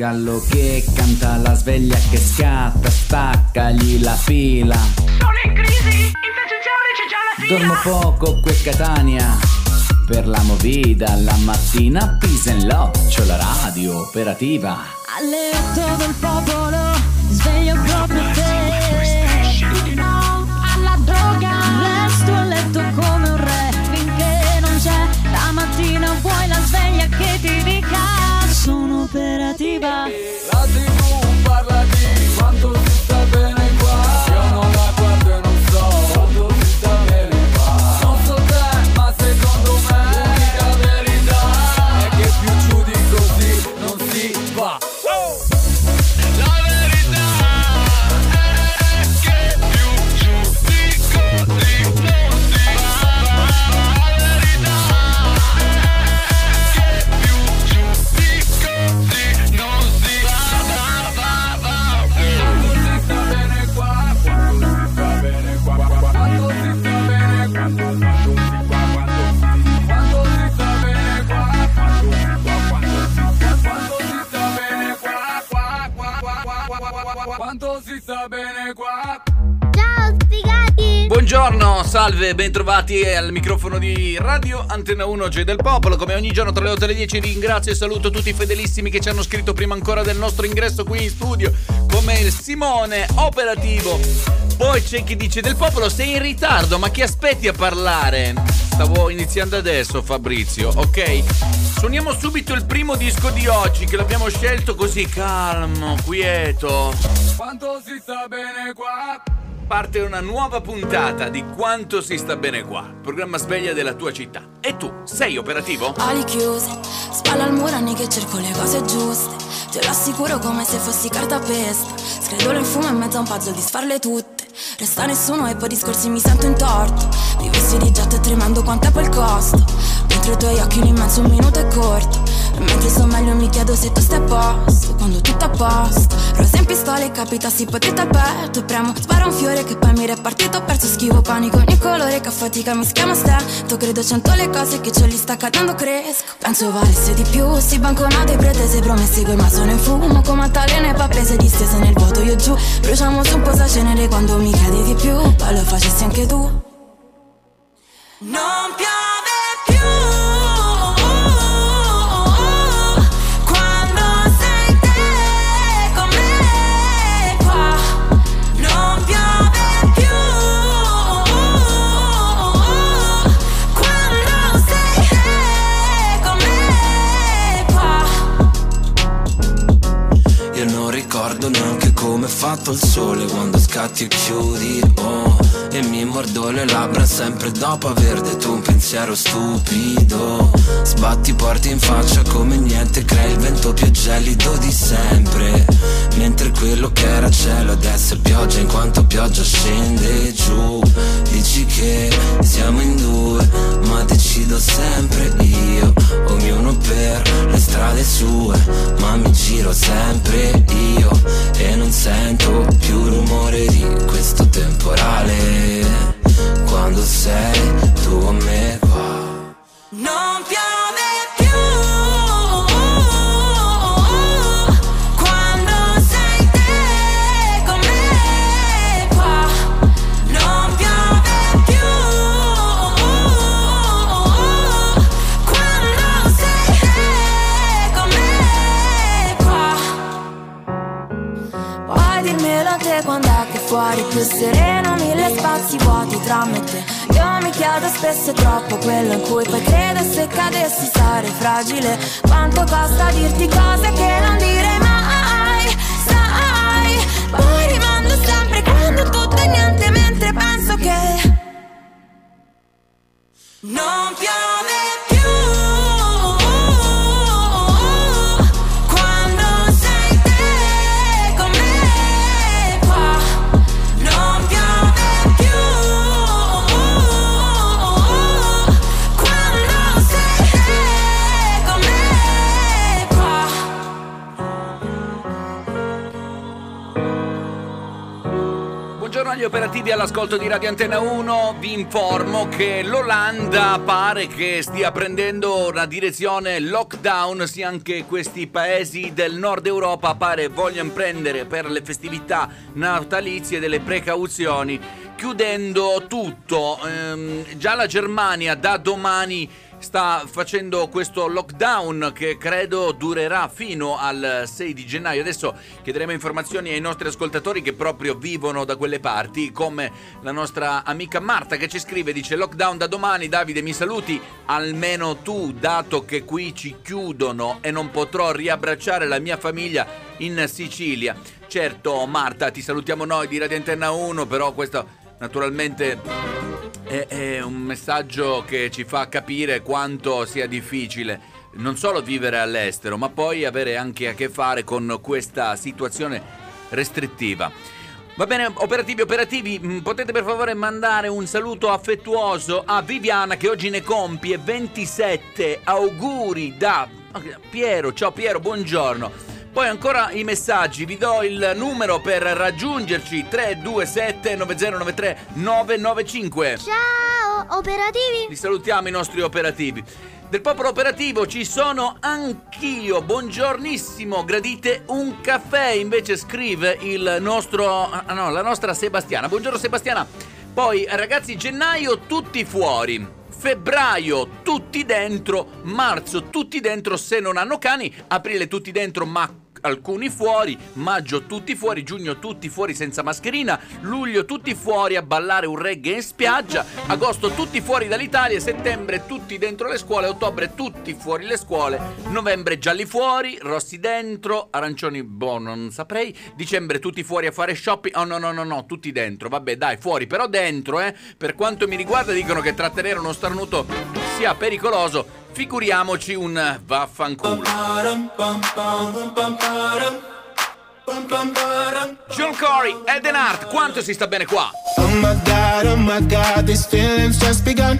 gallo che canta, la sveglia che scatta, staccagli la fila. Sono in crisi, in stazione c'è già la fila. Dormo poco qui a Catania, per la movida, la mattina Pisa in Loccio, la radio operativa. Letto del popolo, Bye. Salve, bentrovati al microfono di Radio Antenna 1 G del Popolo. Come ogni giorno tra le 8 e le 10 ringrazio e saluto tutti i fedelissimi che ci hanno scritto prima ancora del nostro ingresso qui in studio, come il Simone, operativo. Poi c'è chi dice del popolo sei in ritardo, ma chi aspetti a parlare? Stavo iniziando adesso Fabrizio, ok? Suoniamo subito il primo disco di oggi che l'abbiamo scelto così calmo, quieto. Quanto si sta bene qua Parte una nuova puntata di Quanto si sta bene qua, programma sveglia della tua città. E tu, sei operativo? Ali chiuse, spalla al muro anni che cerco le cose giuste. Te lo assicuro come se fossi cartapesta. Scredolo in fumo in mezzo a un puzzle di sfarle tutte. Resta nessuno e poi discorsi mi sento in torto. Vivessi di jet e tremando quanto è poi costo. Dentro i tuoi occhi un immenso un minuto è corto. Mentre sto meglio mi chiedo se tu stai a posto. Quando tutto a posto. Rosa in pistola e capitassi potete al petto. E premo, spara un fiore che poi mi è partito. Ho perso schivo panico ogni colore che a fatica mi schiama stento. Credo cento le cose che ce li sta cadendo cresco. Penso valesse di più. Si banconate pretese promesse coi ma sono in fumo. Come altalene pappese distese nel vuoto io giù. Bruciamo su un po' cenere quando mi chiedi di più. Poi lo facessi anche tu. Non piove fatto il sole quando scatti e chiudi, oh E mi mordo le labbra sempre dopo aver detto un pensiero stupido. Sbatti porti in faccia come niente, crei il vento più gelido di sempre. Mentre quello che era cielo adesso è pioggia in quanto pioggia scende giù. Dici che siamo in due, ma decido sempre io. Ognuno per le strade sue, ma mi giro sempre io. E non sento più rumore di questo temporale. Quando sei tu con me qua Non piove fuori più sereno Mille spazi vuoti tra me e te. Io mi chiedo spesso troppo quello in cui poi credo Se cadessi sarei fragile. Quanto costa dirti cose che non direi mai Sai? Poi rimando sempre quando tutto è niente Mentre penso che Non piove agli operativi all'ascolto di Radio Antenna 1. Vi informo che l'Olanda pare che stia prendendo una direzione lockdown, sia anche questi paesi del nord Europa pare vogliano prendere per le festività natalizie delle precauzioni, chiudendo tutto. Ehm, già la Germania da domani sta facendo questo lockdown che credo durerà fino al 6 di gennaio. Adesso chiederemo informazioni ai nostri ascoltatori che proprio vivono da quelle parti, come la nostra amica Marta che ci scrive, dice lockdown da domani, Davide mi saluti, almeno tu, dato che qui ci chiudono e non potrò riabbracciare la mia famiglia in Sicilia. Certo Marta, ti salutiamo noi di Radio Antenna 1, però questo naturalmente è, è un messaggio che ci fa capire quanto sia difficile non solo vivere all'estero, ma poi avere anche a che fare con questa situazione restrittiva. Va bene, operativi, operativi, mh, potete per favore mandare un saluto affettuoso a Viviana che oggi ne compie 27 auguri da Piero. Ciao Piero, buongiorno. Poi ancora i messaggi, vi do il numero per raggiungerci 327 9093 995. Ciao, operativi? Li salutiamo i nostri operativi. Del popolo operativo ci sono anch'io. Buongiornissimo, gradite un caffè? Invece scrive il nostro ah, no, la nostra Sebastiana. Buongiorno Sebastiana. Poi ragazzi, gennaio tutti fuori. Febbraio tutti dentro, marzo tutti dentro se non hanno cani, aprile tutti dentro ma alcuni fuori, maggio tutti fuori, giugno tutti fuori senza mascherina, luglio tutti fuori a ballare un reggae in spiaggia, agosto tutti fuori dall'Italia, settembre tutti dentro le scuole, ottobre tutti fuori le scuole, novembre gialli fuori, rossi dentro, arancioni boh non saprei, dicembre tutti fuori a fare shopping, oh no no no no, tutti dentro, vabbè dai fuori, però dentro eh, per quanto mi riguarda dicono che trattenere uno starnuto sia pericoloso, figuriamoci un vaffanculo. John Corey, Eden Hart, quanto si sta bene qua? Oh my god, oh my god, these feelings just begun.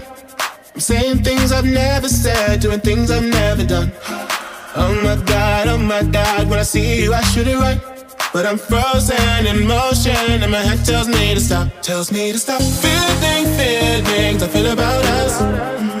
I'm saying things I've never said, doing things I've never done. Oh my god, oh my god, when I see you, I should it right. But I'm frozen in motion, and my head tells me to stop, tells me to stop. Feeling feelings I feel about us.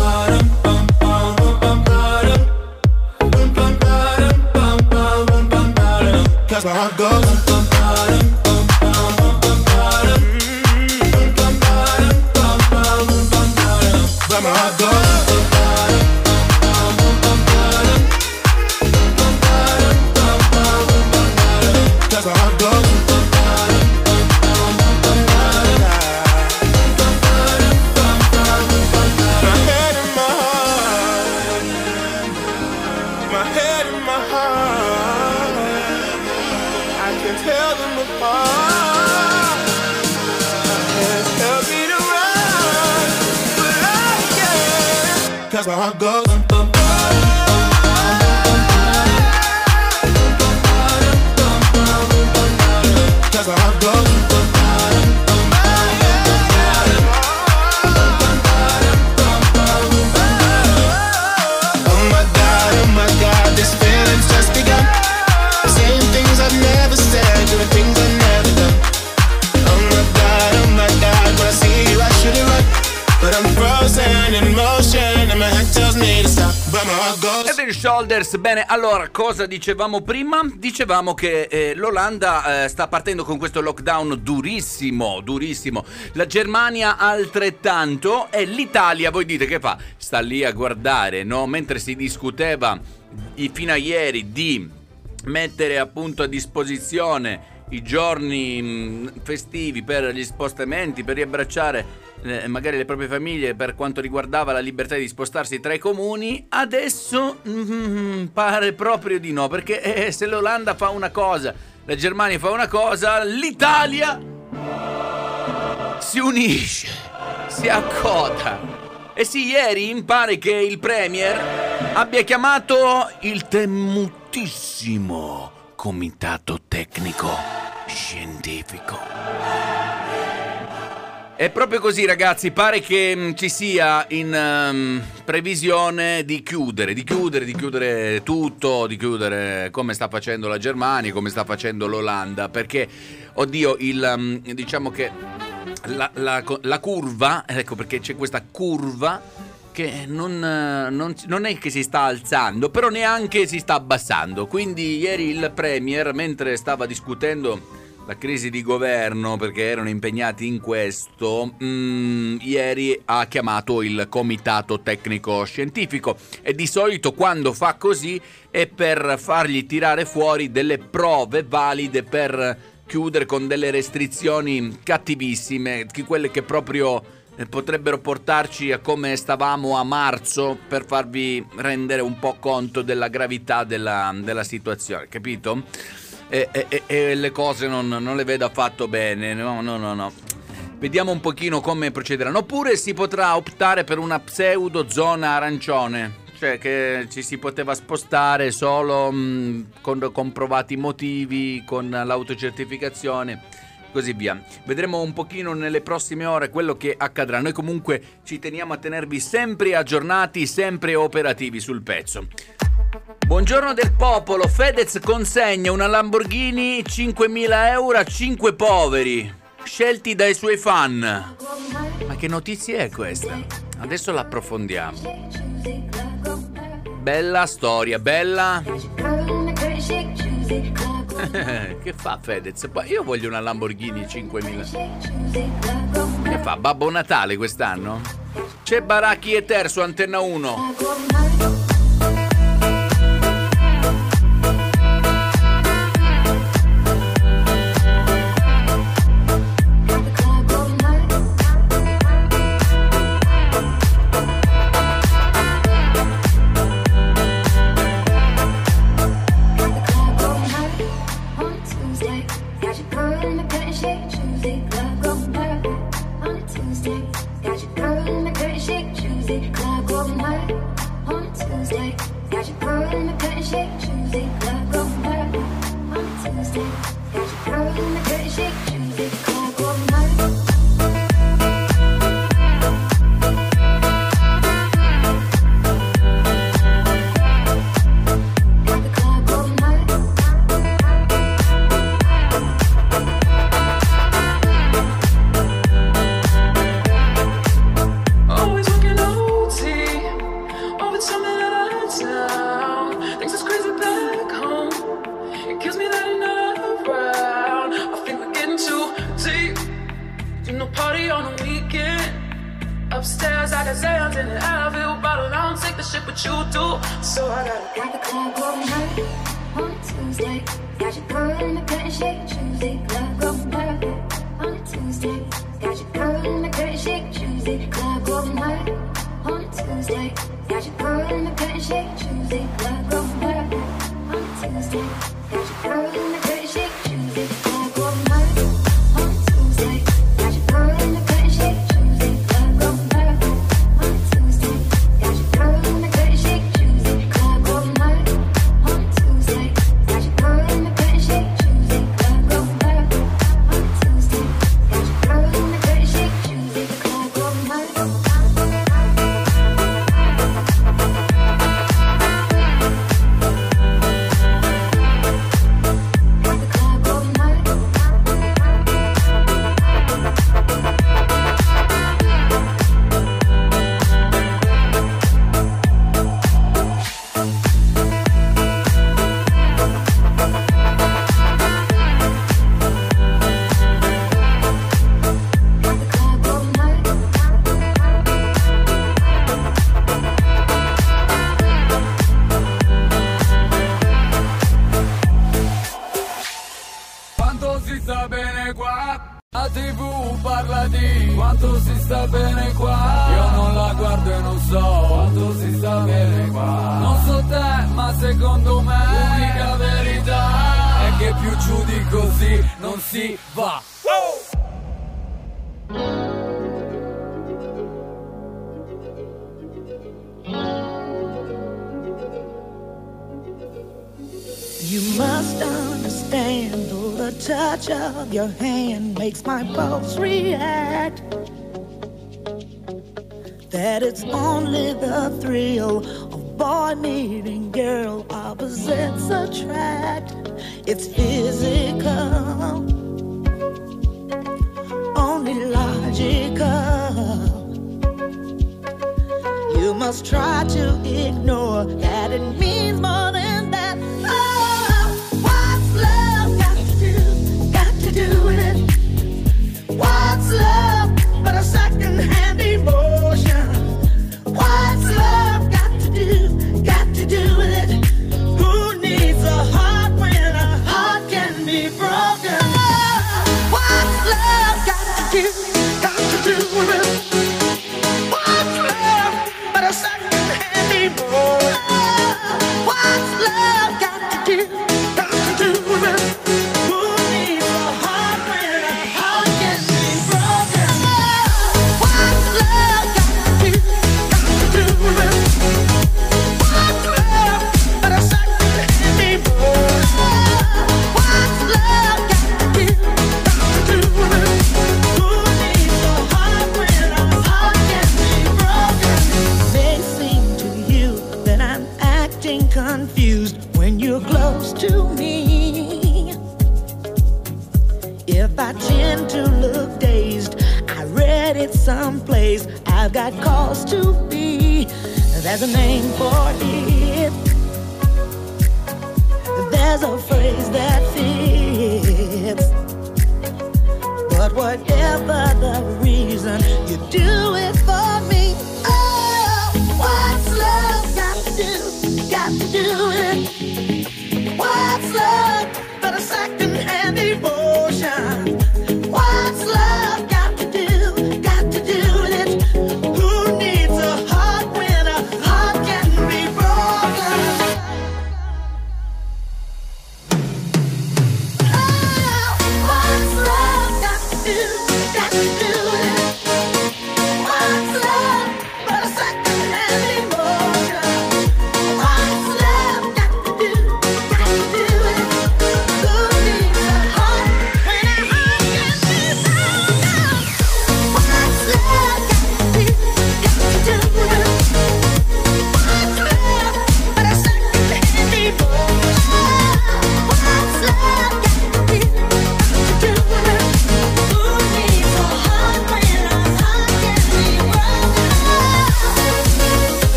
that's how it goes. Shoulders. Bene, allora, cosa dicevamo prima? Dicevamo che eh, l'Olanda eh, sta partendo con questo lockdown durissimo, durissimo. La Germania altrettanto e l'Italia, voi dite che fa? Sta lì a guardare, no? Mentre si discuteva fino a ieri di mettere appunto a disposizione i giorni festivi per gli spostamenti, per riabbracciare eh, magari le proprie famiglie per quanto riguardava la libertà di spostarsi tra i comuni, adesso mm, pare proprio di no, perché eh, se l'Olanda fa una cosa, la Germania fa una cosa, l'Italia si unisce, si accoda. E sì, ieri mi pare che il Premier abbia chiamato il temutissimo Comitato Tecnico Scientifico. È proprio così ragazzi, pare che mm, ci sia in ehm, previsione di chiudere, di chiudere, di chiudere tutto, di chiudere come sta facendo la Germania, come sta facendo l'Olanda, perché, oddio, il, mm, diciamo che la, la- la curva, ecco perché c'è questa curva che non, non- non è che si sta alzando, però neanche si sta abbassando. Quindi ieri il Premier, mentre stava discutendo la crisi di governo, perché erano impegnati in questo, mm, ieri ha chiamato il comitato tecnico scientifico e di solito quando fa così è per fargli tirare fuori delle prove valide per chiudere con delle restrizioni cattivissime, quelle che proprio potrebbero portarci a come stavamo a marzo per farvi rendere un po' conto della gravità della, della situazione, capito? E, e- e- le cose non, non le vedo affatto bene, no, no, no, no. Vediamo un pochino come procederanno. Oppure si potrà optare per una pseudo zona arancione, cioè che ci si poteva spostare solo mh, con comprovati motivi, con l'autocertificazione, così via. Vedremo un pochino nelle prossime ore quello che accadrà. Noi comunque ci teniamo a tenervi sempre aggiornati, sempre operativi sul pezzo. Buongiorno del popolo, Fedez consegna una Lamborghini 5.000 euro a 5 poveri, scelti dai suoi fan. Ma che notizia è questa? Adesso l'approfondiamo. Bella storia, bella. Che fa Fedez? Io voglio una Lamborghini 5.000. Che fa? Babbo Natale quest'anno? C'è Baracchi e Ter su Antenna 1.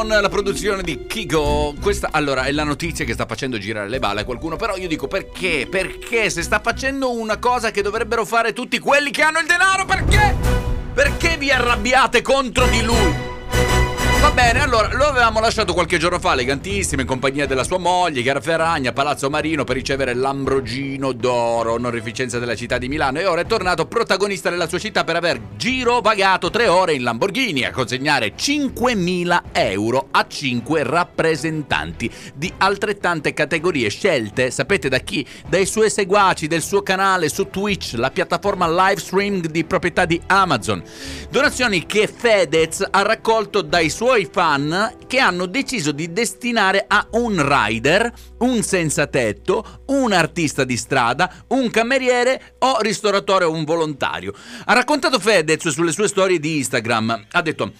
Con la produzione di Kigo. Questa allora è la notizia che sta facendo girare le balle a qualcuno. Però io dico perché? Perché se sta facendo una cosa che dovrebbero fare tutti quelli che hanno il denaro, perché? Perché vi arrabbiate contro di lui? Bene, allora lo avevamo lasciato qualche giorno fa, elegantissimo, in compagnia della sua moglie, Chiara Ferragni, a Palazzo Marino per ricevere l'Ambrogino d'Oro, onorificenza della città di Milano, e ora è tornato protagonista della sua città per aver girovagato tre ore in Lamborghini a consegnare 5.000 euro a 5 rappresentanti di altrettante categorie scelte, sapete da chi? Dai suoi seguaci, del suo canale su Twitch, la piattaforma live stream di proprietà di Amazon. Donazioni che Fedez ha raccolto dai suoi fan che hanno deciso di destinare a un rider, un senza tetto, un artista di strada, un cameriere o ristoratore o un volontario. Ha raccontato Fedez sulle sue storie di Instagram. Ha detto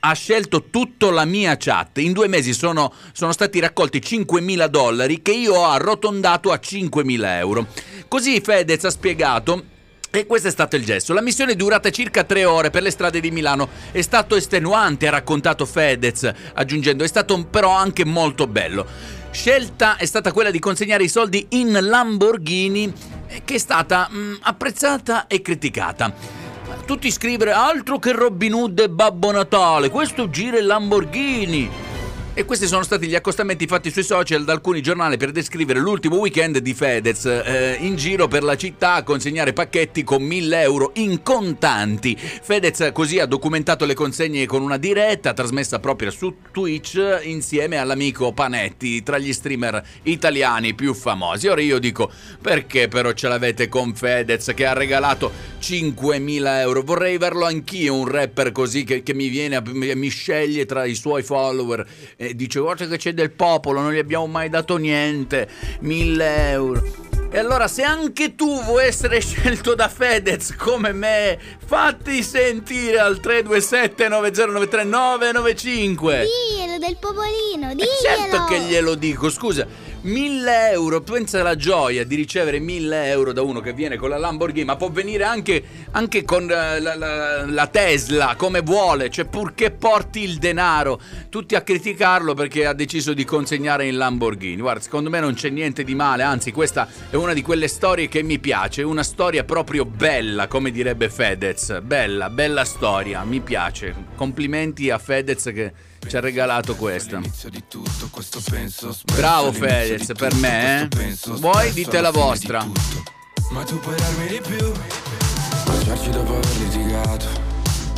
ha scelto tutta la mia chat. In due mesi sono, sono stati raccolti 5.000 dollari che io ho arrotondato a 5.000 euro. Così Fedez ha spiegato E questo è stato il gesto. La missione è durata circa tre ore per le strade di Milano. È stato estenuante, ha raccontato Fedez, aggiungendo, è stato però anche molto bello. Scelta è stata quella di consegnare i soldi in Lamborghini, eh, che è stata mm, apprezzata e criticata. Tutti scrivere altro che Robin Hood e Babbo Natale, questo gira in Lamborghini. E questi sono stati gli accostamenti fatti sui social da alcuni giornali per descrivere l'ultimo weekend di Fedez eh, in giro per la città a consegnare pacchetti con 1000 euro in contanti. Fedez così ha documentato le consegne con una diretta trasmessa proprio su Twitch insieme all'amico Panetti tra gli streamer italiani più famosi. Ora io dico perché però ce l'avete con Fedez che ha regalato 5.000 euro? Vorrei averlo anch'io un rapper così che, che mi viene, mi sceglie tra i suoi follower e dice guarda che c'è del popolo, non gli abbiamo mai dato niente, 1000 euro. E allora se anche tu vuoi essere scelto da Fedez come me, fatti sentire al 327 9093 995. Diglielo del popolino, E diglielo. certo che glielo dico, scusa. 1000 euro, pensa alla gioia di ricevere 1000 euro da uno che viene con la Lamborghini, ma può venire anche, anche con eh, la, la- la Tesla, come vuole, cioè purché porti il denaro. Tutti a criticarlo perché ha deciso di consegnare in Lamborghini. Guarda, secondo me non c'è niente di male, anzi questa è una di quelle storie che mi piace, una storia proprio bella, come direbbe Fedez. Bella, bella storia, mi piace. Complimenti a Fedez che ci ha regalato questa. Bravo Fedez, per me, eh? Voi dite la vostra. Ma tu puoi darmi di più. Baciarci dopo aver litigato.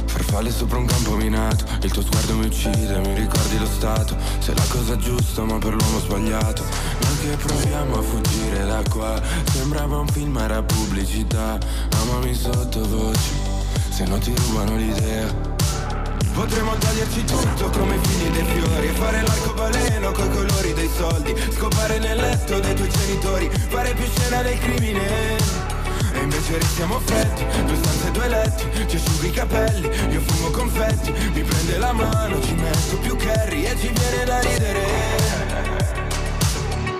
Farfalle sopra un campo minato. Il tuo sguardo mi uccide, mi ricordi lo stato. Sei la cosa giusta ma per l'uomo sbagliato. Noi che proviamo a fuggire da qua. Sembrava un film, era pubblicità. Amami sottovoce. Se no ti rubano l'idea Potremmo toglierci tutto come fili dei fiori E fare l'arcobaleno coi colori dei soldi Scopare nel letto dei tuoi genitori Fare più scena del crimine. E invece restiamo freddi Due stanze, due letti Ci asciughi i capelli Io fumo confetti Mi prende la mano Ci metto più curry E ci viene da ridere.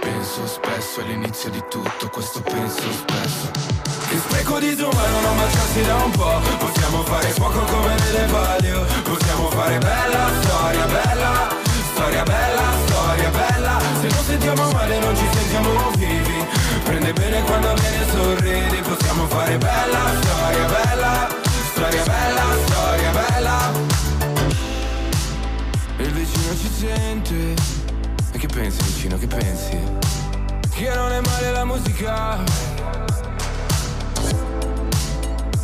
Penso spesso all'inizio di tutto Questo penso spesso che spreco disumano non baciarsi da un po' Possiamo fare fuoco come nelle palio. Possiamo fare bella storia, bella Storia bella, storia bella. Se non sentiamo male non ci sentiamo vivi. Prende bene quando viene sorridi Possiamo fare bella storia, bella Storia bella, storia bella. Il vicino ci sente. E che pensi vicino, che pensi? Che non è male la musica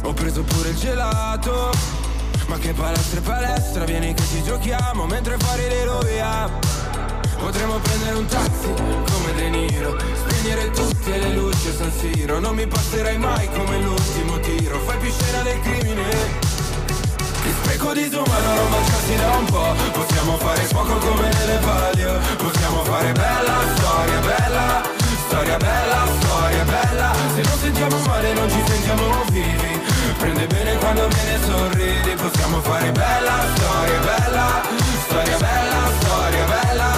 ho preso pure il gelato. Ma che palestra e palestra Vieni che ci giochiamo Mentre fuori le via Potremmo prendere un taxi come De Niro Spegnere tutte le luci a San Siro. Non mi passerai mai come l'ultimo tiro. Fai più scena del crimine. Che spreco disumano non baciarsi da un po' Possiamo fare fuoco come nelle palio. Possiamo fare bella storia, bella Storia bella, storia bella. Se non sentiamo male non ci sentiamo vivi Prende bene quando viene e sorridi Possiamo fare bella storia, bella Storia bella, storia bella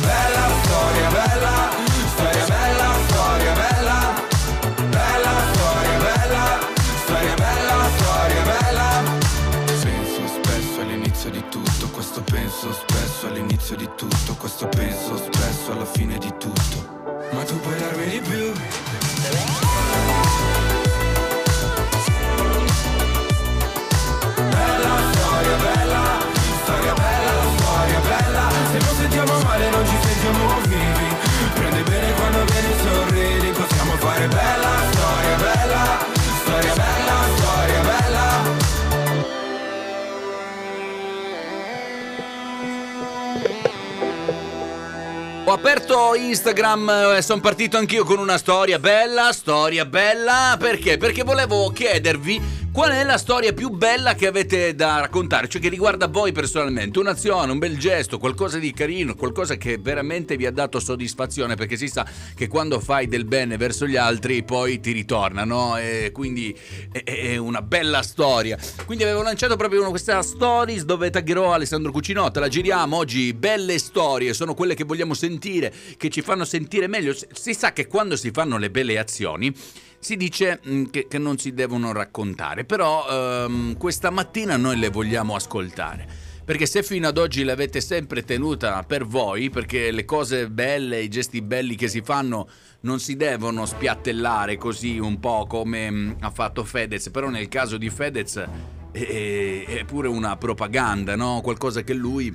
Bella storia, bella Storia bella, storia bella Bella storia, bella Storia bella, storia bella. Penso spesso all'inizio di tutto Questo penso spesso all'inizio di tutto Questo penso spesso alla fine di tutto. Ma tu puoi darmi di più aperto Instagram e sono partito anch'io con una storia bella, storia bella, perché? Perché volevo chiedervi qual è la storia più bella che avete da raccontare, cioè che riguarda voi personalmente, un'azione, un bel gesto, qualcosa di carino, qualcosa che veramente vi ha dato soddisfazione, perché si sa che quando fai del bene verso gli altri poi ti ritorna, no? E quindi è, una bella storia. Quindi avevo lanciato proprio questa stories dove taggerò Alessandro Cucinotta, la giriamo oggi, belle storie, sono quelle che vogliamo sentire, che ci fanno sentire meglio. Si sa che quando si fanno le belle azioni si dice mh, che, che non si devono raccontare, però ehm, questa mattina noi le vogliamo ascoltare. Perché se fino ad oggi l'avete sempre tenuta per voi, perché le cose belle, i gesti belli che si fanno non si devono spiattellare così un po' come mh, ha fatto Fedez, però nel caso di Fedez è, è pure una propaganda, no? Qualcosa che lui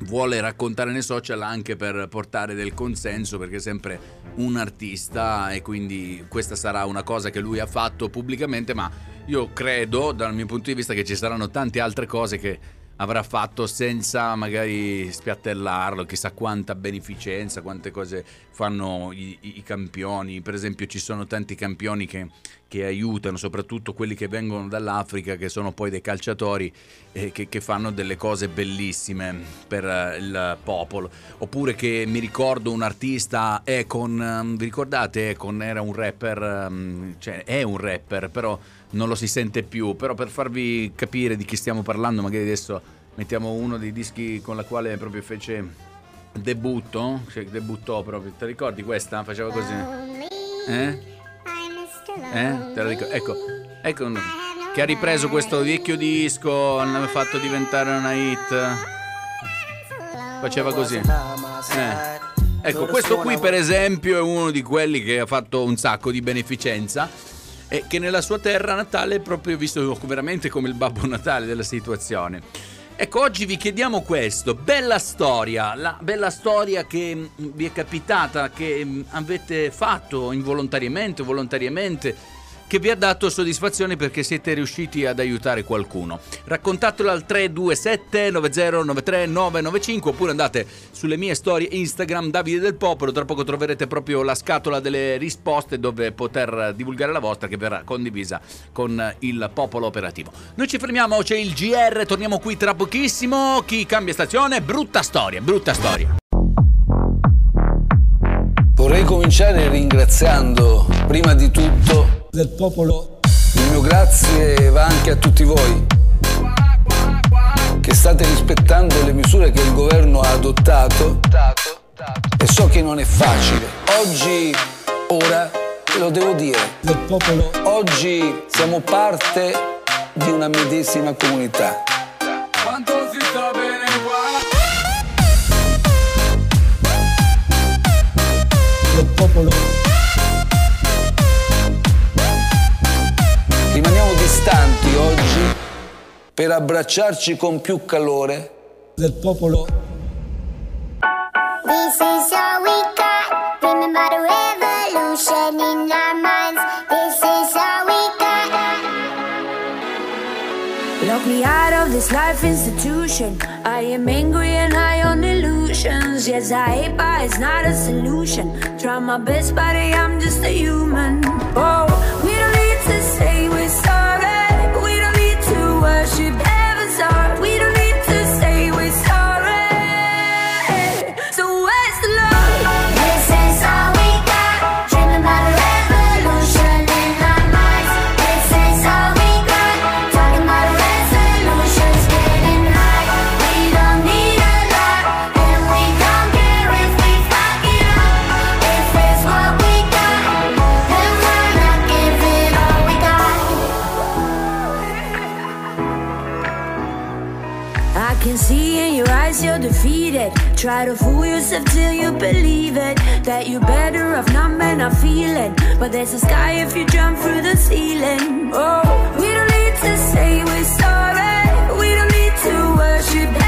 vuole raccontare nei social anche per portare del consenso perché è sempre un artista e quindi questa sarà una cosa che lui ha fatto pubblicamente ma io credo dal mio punto di vista che ci saranno tante altre cose che avrà fatto senza magari spiattellarlo, chissà quanta beneficenza, quante cose fanno i, i- campioni, per esempio ci sono tanti campioni che, che aiutano, soprattutto quelli che vengono dall'Africa, che sono poi dei calciatori e che, che fanno delle cose bellissime per eh, il popolo. Oppure che mi ricordo un artista, Econ, ehm, vi ricordate Econ era un rapper, ehm, cioè è un rapper, però non lo si sente più, però per farvi capire di chi stiamo parlando, magari adesso mettiamo uno dei dischi con la quale proprio fece debutto, cioè debuttò proprio, ti ricordi questa? Faceva così. Eh? Eh? Te la ricordi? Ecco, ecco uno che ha ripreso questo vecchio disco, l'ha fatto diventare una hit. Faceva così. Eh. Ecco, questo qui per esempio è uno di quelli che ha fatto un sacco di beneficenza e che nella sua terra natale è proprio visto veramente come il babbo natale della situazione. Ecco, oggi vi chiediamo questo, bella storia, la bella storia che mh, vi è capitata, che mh, avete fatto involontariamente o volontariamente, che vi ha dato soddisfazione perché siete riusciti ad aiutare qualcuno. Raccontatelo al 327 9093 995 oppure andate sulle mie storie Instagram Davide del Popolo, tra poco troverete proprio la scatola delle risposte dove poter divulgare la vostra che verrà condivisa con il popolo operativo. Noi ci fermiamo, c'è il GR, torniamo qui tra pochissimo. Chi cambia stazione? Brutta storia, brutta storia. Vorrei cominciare ringraziando prima di tutto del popolo. Il mio grazie va anche a tutti voi che state rispettando le misure che il governo ha adottato e so che non è facile. Oggi, ora, lo devo dire, del popolo. Oggi siamo parte di una medesima comunità. Quanto si sta bene qua? del popolo. Distanti oggi per abbracciarci con più calore del popolo. This is all we got. Remember the revolution in our minds. This is all we got. Lock me out of this life institution. I am angry and high on illusions. Yes, I hate, but it's not a solution. Try my best, but I'm just a human. Oh, we don't need to say Try to fool yourself till you believe it. That you're better off not men are feeling. But there's a sky if you jump through the ceiling. Oh, we don't need to say we're sorry. We don't need to worship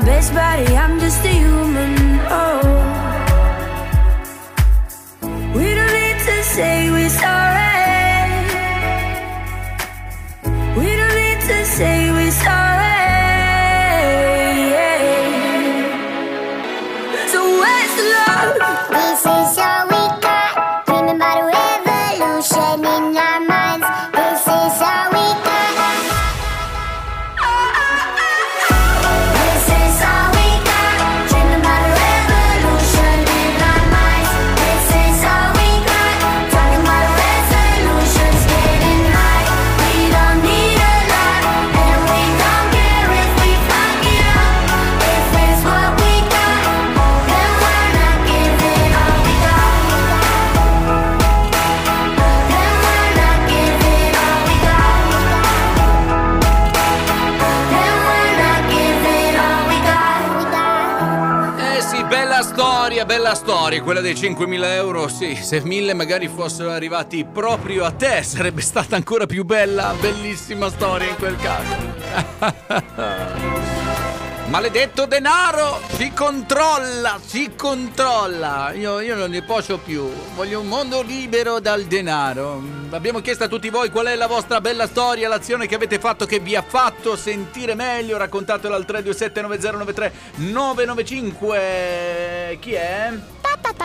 my best, buddy, I'm just a human, oh. Storia, quella dei 5.000 euro, sì, se mille magari fossero arrivati proprio a te sarebbe stata ancora più bella, bellissima storia in quel caso. Maledetto denaro! Si controlla, si controlla! Io, io non ne posso più. Voglio un mondo libero dal denaro. Abbiamo chiesto a tutti voi qual è la vostra bella storia, l'azione che avete fatto che vi ha fatto sentire meglio. Raccontatelo al 327 9093 995. Chi è?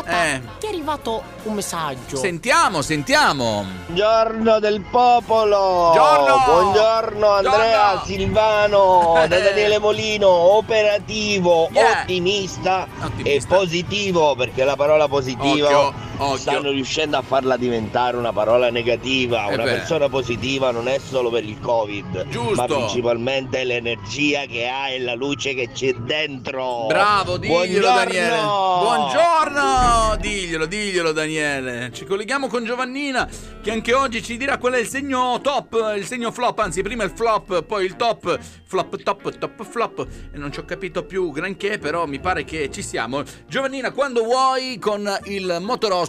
Eh. Ti è arrivato un messaggio. Sentiamo, sentiamo. Buongiorno del popolo! Buongiorno! Buongiorno Andrea Buongiorno! Silvano da. Daniele Molino, operativo, Yeah. ottimista, Ottimista. e positivo perché la parola positiva Occhio, occhio. stanno riuscendo a farla diventare una parola negativa. È una vero. persona positiva non è solo per il Covid, Giusto. ma principalmente l'energia che ha e la luce che c'è dentro. Bravo, diglielo Buongiorno! Daniele. Buongiorno, diglielo, diglielo Daniele. Ci colleghiamo con Giovannina che anche oggi ci dirà qual è il segno top, il segno flop, anzi prima il flop, poi il top, flop, top, top, flop. E non ci ho capito più granché, però mi pare che ci siamo. Giovannina, quando vuoi con il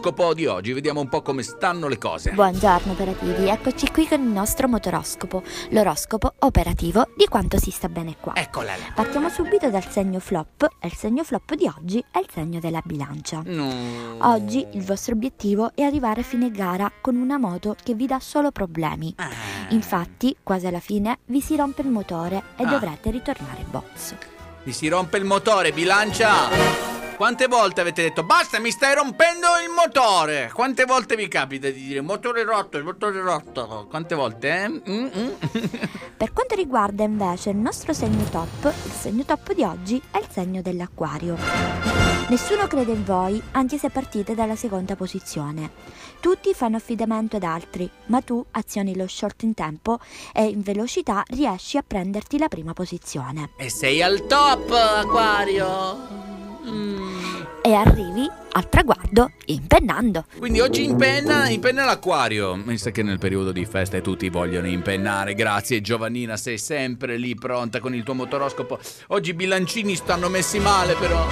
motoroscopo di oggi, vediamo un po' come stanno le cose. Buongiorno operativi, eccoci qui con il nostro motoroscopo, l'oroscopo operativo di quanto si sta bene qua. Eccola là. Partiamo subito dal segno flop e il segno flop di oggi è il segno della bilancia. No. Oggi il vostro obiettivo è arrivare a fine gara con una moto che vi dà solo problemi. Infatti, quasi alla fine vi si rompe il motore e Ah. dovrete ritornare box. Mi si rompe il motore, bilancia! Quante volte avete detto basta, mi stai rompendo il motore? Quante volte vi capita di dire motore rotto, il motore rotto? Quante volte, eh? Mm, mm. Per quanto riguarda invece il nostro segno top, il segno top di oggi è il segno dell'acquario. Nessuno crede in voi, anche se partite dalla seconda posizione. Tutti fanno affidamento ad altri, ma tu azioni lo short in tempo e in velocità riesci a prenderti la prima posizione. E sei al top, Aquario! E arrivi al traguardo impennando. Quindi oggi impenna, impenna l'acquario. Mi sa che nel periodo di festa tutti vogliono impennare. Grazie Giovannina, sei sempre lì pronta con il tuo motoroscopo. Oggi i bilancini stanno messi male però.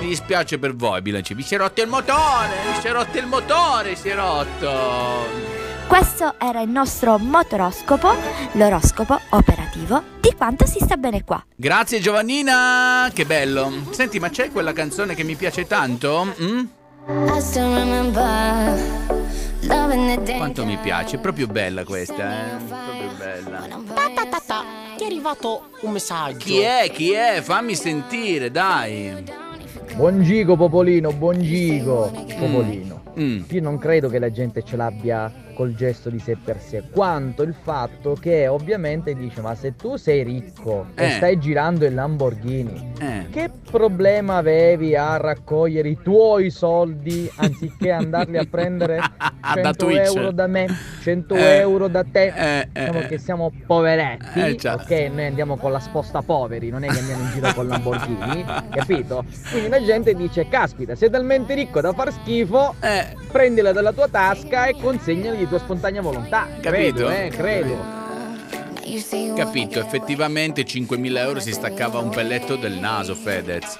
Mi dispiace per voi bilancini. Vi si è rotto il motore, vi si è rotto il motore, si è rotto. Questo era il nostro motoroscopo, l'oroscopo operativo di quanto si sta bene qua. Grazie Giovannina, che bello. Senti, ma c'è quella canzone che mi piace tanto? Mm? Quanto mi piace, è proprio bella questa, eh? Proprio bella. Ta ta ta ta. Ti è arrivato un messaggio. Chi è? Chi è? Fammi sentire, dai. Buon gigo Popolino, buon gigo Popolino. Mm. Io non credo che la gente ce l'abbia col gesto di sé per sé, quanto il fatto che ovviamente dice ma se tu sei ricco e Eh. stai girando il Lamborghini, Eh. che problema avevi a raccogliere i tuoi soldi anziché andarli a prendere Da 100 Twitch. euro da me, 100 Eh. euro da te? Eh, eh, diciamo eh. che siamo poveretti, ok? Noi andiamo con la sposta poveri, non è che andiamo in giro con Lamborghini, capito? Quindi la gente dice, caspita, sei talmente ricco da far schifo, prendila dalla tua tasca e consegnali di tua spontanea volontà. Capito? Credo, eh, credo. Capito, effettivamente 5.000 euro si staccava un pelletto del naso, Fedez.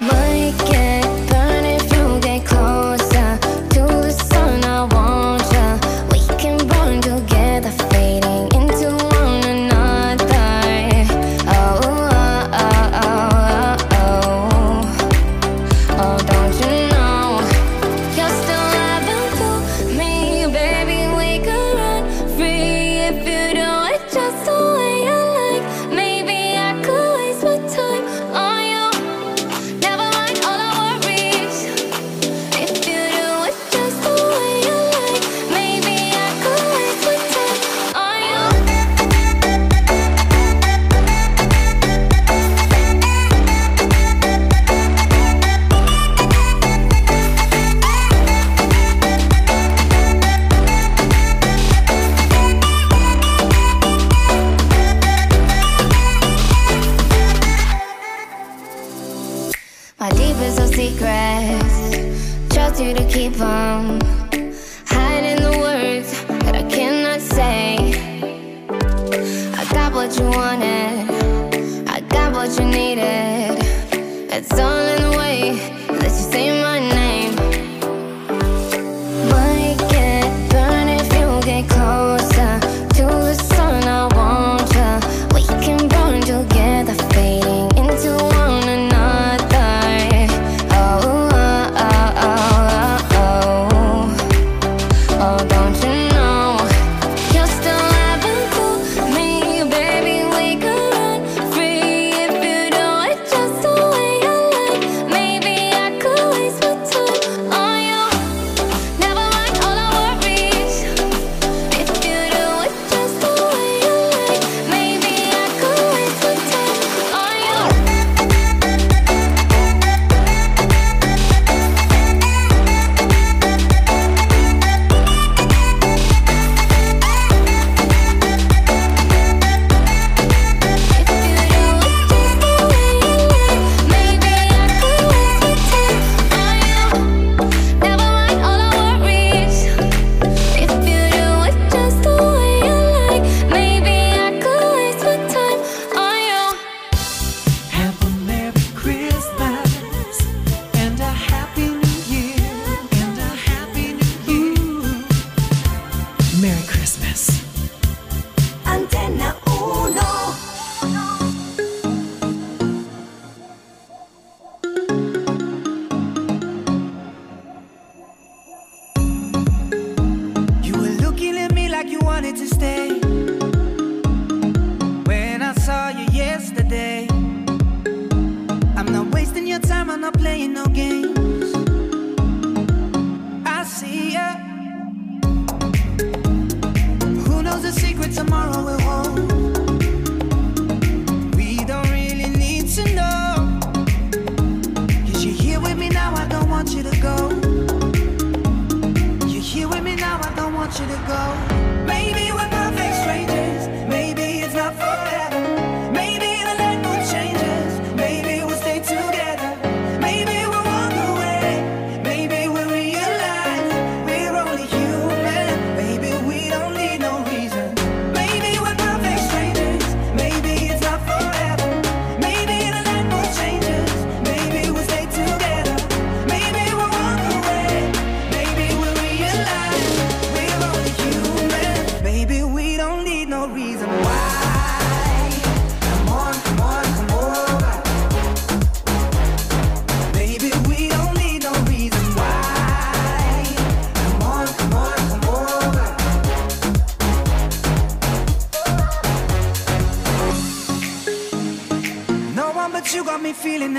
You to go. Maybe we're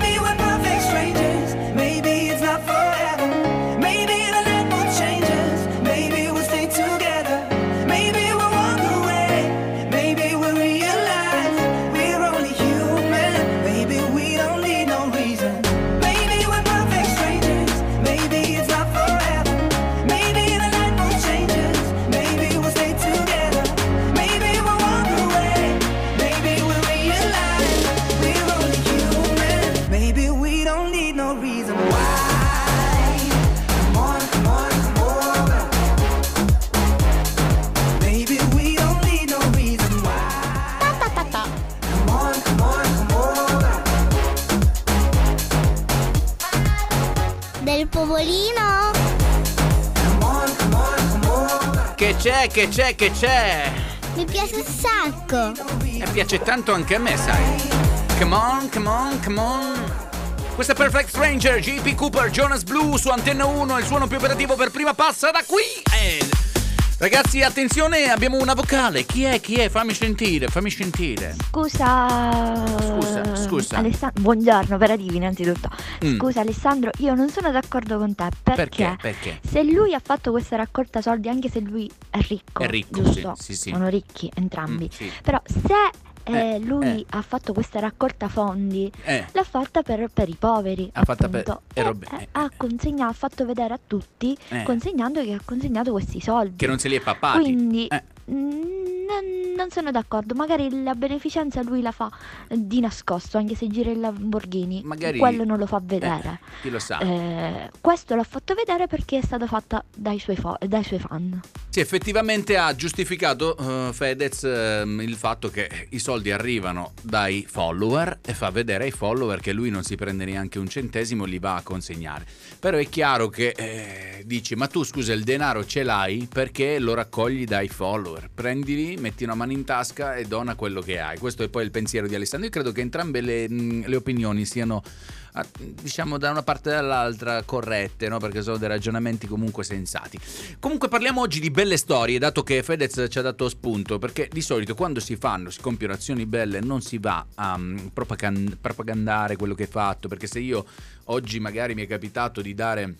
baby, we're c'è, che c'è, che c'è? Mi piace un sacco. E piace tanto anche a me, sai. Come on, come on, come on. Questa è Perfect Stranger, JP Cooper, Jonas Blue su Antenna 1, il suono più operativo per prima passa da qui. Ragazzi, attenzione, abbiamo una vocale. Chi è? Chi è? Fammi sentire, fammi sentire. Scusa. Scusa, scusa. Alessa- Buongiorno, operativi innanzitutto. Mm. Scusa Alessandro, io non sono d'accordo con te perché, Perché? Perché? se lui ha fatto questa raccolta soldi, anche se lui è ricco, È ricco, giusto? sì, sì, sì. Sono ricchi entrambi. Mm, sì. Però se eh, Eh, lui eh. ha fatto questa raccolta fondi, Eh. l'ha fatta per, per i poveri. Ha fatta per- eh, ha consegnato, ha fatto vedere a tutti, consegnando che ha consegnato questi soldi. Che non se li è pappati. Quindi Eh. Non, sono d'accordo. Magari la beneficenza lui la fa eh, di nascosto, anche se gira il Lamborghini. Magari- Quello non lo fa vedere. Eh, chi lo sa? Eh, questo l'ha fatto vedere perché è stata fatta dai suoi, fo- dai suoi fan. Sì, effettivamente ha giustificato eh, Fedez ehm, il fatto che i soldi arrivano dai follower e fa vedere ai follower che lui non si prende neanche un centesimo li va a consegnare. Però è chiaro che eh, dici, ma tu scusa il denaro ce l'hai perché lo raccogli dai follower. Prendili, metti una mano in tasca e dona quello che hai. Questo è poi il pensiero di Alessandro. Io credo che entrambe le, mh, le opinioni siano ah, diciamo da una parte e dall'altra corrette, no? perché sono dei ragionamenti comunque sensati. Comunque parliamo oggi di belle storie, dato che Fedez ci ha dato spunto, perché di solito quando si fanno, si compiono azioni belle, non si va a mm, propagan- propagandare quello che hai fatto, perché se io oggi magari mi è capitato di dare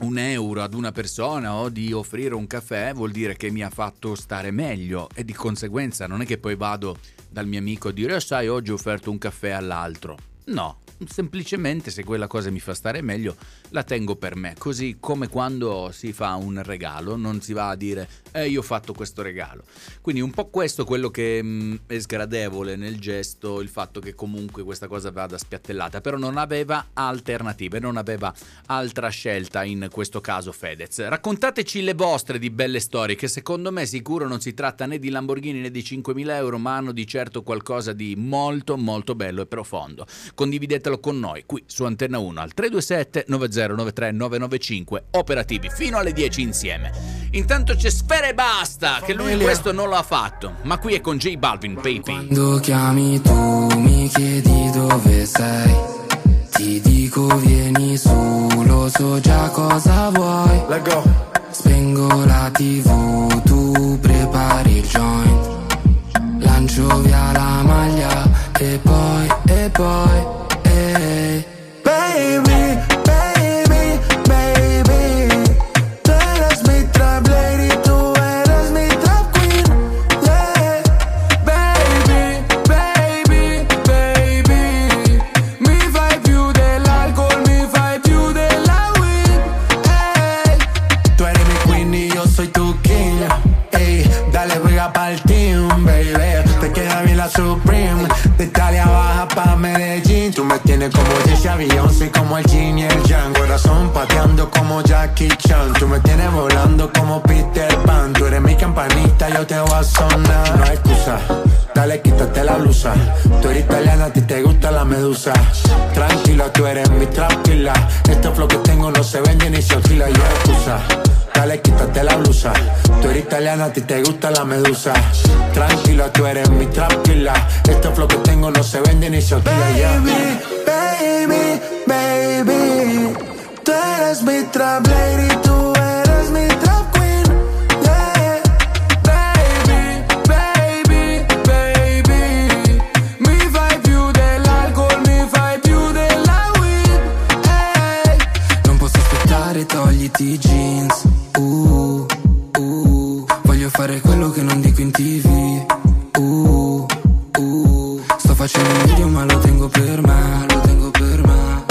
un euro ad una persona o di offrire un caffè vuol dire che mi ha fatto stare meglio e di conseguenza non è che poi vado dal mio amico a dire "Oh, sai oggi ho offerto un caffè all'altro. No semplicemente se quella cosa mi fa stare meglio la tengo per me. Così come quando si fa un regalo non si va a dire e io ho fatto questo regalo. Quindi un po' questo quello che mh, è sgradevole nel gesto, il fatto che comunque questa cosa vada spiattellata, però non aveva alternative, non aveva altra scelta in questo caso Fedez. Raccontateci le vostre di belle storie, che secondo me sicuro non si tratta né di Lamborghini né di 5.000 euro, ma hanno di certo qualcosa di molto molto bello e profondo. Condividetelo con noi qui su Antenna 1 al 327 9093 995 operativi fino alle 10 insieme. Intanto c'è Sfera e Basta, che lui questo non lo ha fatto, ma qui è con J Balvin, baby. Quando chiami tu mi chiedi dove sei. Ti dico vieni su, lo so già cosa vuoi. Spengo la tv, tu prepari il joint. Lancio via la maglia e poi, e poi, pa' Medellín. Tú me tienes como Jesse Beyoncé Como el Jin y el Yang. Corazón pateando como Jackie Chan. Tú me tienes volando como Peter Pan. Tú eres mi campanita, yo te voy a sonar. No hay excusa Dale, quítate la blusa Tú eres italiana, a ti te gusta la medusa Tranquila, tú eres mi tranquila Este flow que tengo no se vende ni se alquila Y hay excusa Dale, quítate la blusa. Tú eres italiana, a ti te gusta la medusa. Tranquila, tú eres mi tranquila. Este flow que tengo no se vende ni se alquila. Baby, baby, baby. Tú eres mi trap lady, aspettare, togliti i jeans. Uh, uh, voglio fare quello che non dico in tv. Uh, uh, sto facendo un video ma lo tengo per me, lo tengo per me.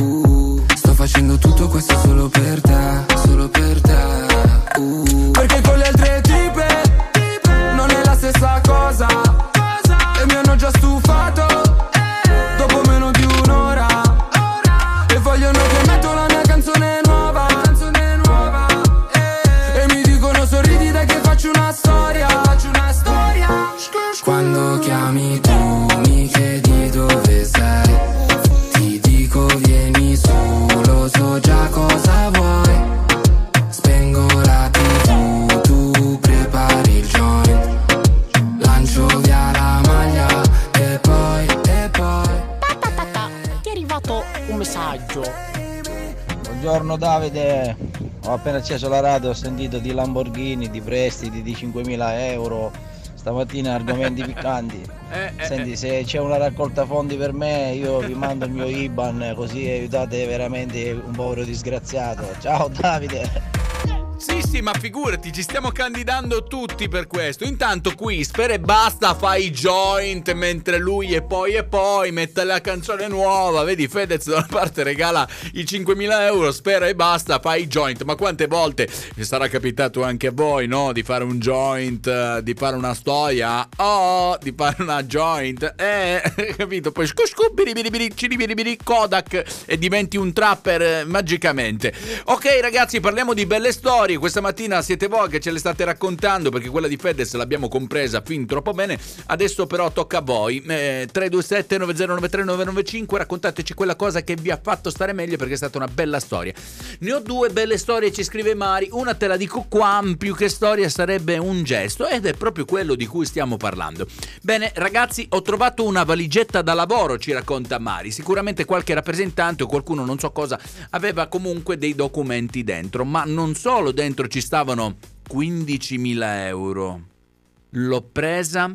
Uh, sto facendo tutto questo solo per te, Buongiorno Davide, ho appena acceso la radio, ho sentito di Lamborghini, di prestiti di 5.000 euro, stamattina argomenti piccanti. Senti, se c'è una raccolta fondi per me, io vi mando il mio IBAN così aiutate veramente un povero disgraziato. Ciao Davide! Sì, ma figurati, ci stiamo candidando tutti per questo. Intanto qui, spera e basta, fai joint mentre lui e poi e poi mette la canzone nuova. Vedi, Fedez da una parte regala i 5.000 euro, spera e basta, fai joint. Ma quante volte vi sarà capitato anche a voi, no? Di fare un joint, eh, di fare una storia, oh, di fare una joint, eh, capito? Poi scu scu, biribiribiri, ciribiribiri, Kodak e diventi un trapper eh, magicamente. Ok ragazzi, parliamo di belle storie. Questa mattina siete voi che ce le state raccontando perché quella di Fedez l'abbiamo compresa fin troppo bene. Adesso però tocca a voi. Eh, 327 9093 995 raccontateci quella cosa che vi ha fatto stare meglio perché è stata una bella storia. Ne ho due belle storie, ci scrive Mari. Una te la dico qua, più che storia sarebbe un gesto ed è proprio quello di cui stiamo parlando. Bene, ragazzi, ho trovato una valigetta da lavoro, ci racconta Mari. Sicuramente qualche rappresentante o qualcuno non so cosa aveva comunque dei documenti dentro, ma non solo dentro ci stavano 15.000 euro. L'ho presa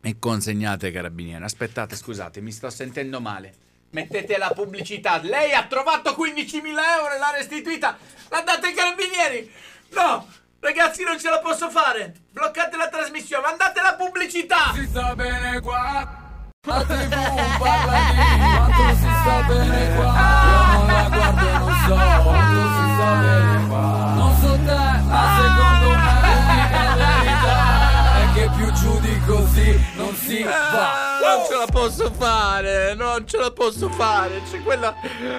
e consegnata ai carabinieri. Aspettate, scusate, mi sto sentendo male. Mettete la pubblicità. Lei ha trovato 15.000 euro e l'ha restituita. La date ai carabinieri. No, ragazzi, non ce la posso fare. Bloccate la trasmissione. Mandate la pubblicità. Si sta bene qua. La TV parla di quanto si sta bene qua. Io non la guardo non so quanto si sta bene qua. La posso fare, non ce la posso fare. C'è quella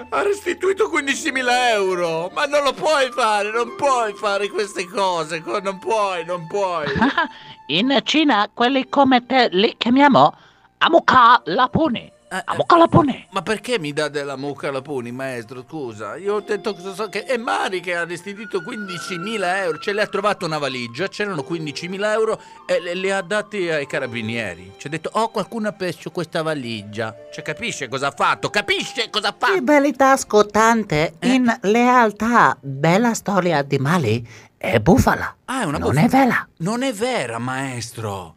ha restituito 15.000 euro. Ma non lo puoi fare, non puoi fare queste cose. co- Non puoi, non puoi. In Cina quelli come te li chiamiamo Amuka Lapone. Amuka Lapone. Ma perché mi dà della mucca alla puni, maestro? Scusa, io ho detto che so che è Mari che ha restituito 15.000 euro. Ce le ha trovato una valigia, c'erano 15.000 euro e le, le ha dati ai carabinieri. Ci ha detto, oh, qualcuno ha perso questa valigia. Cioè, capisce cosa ha fatto? Capisce cosa ha fatto? Che verità scottante, in realtà, bella storia di Mali è bufala. Ah, è una non bufala. è vera. Non è vera, maestro.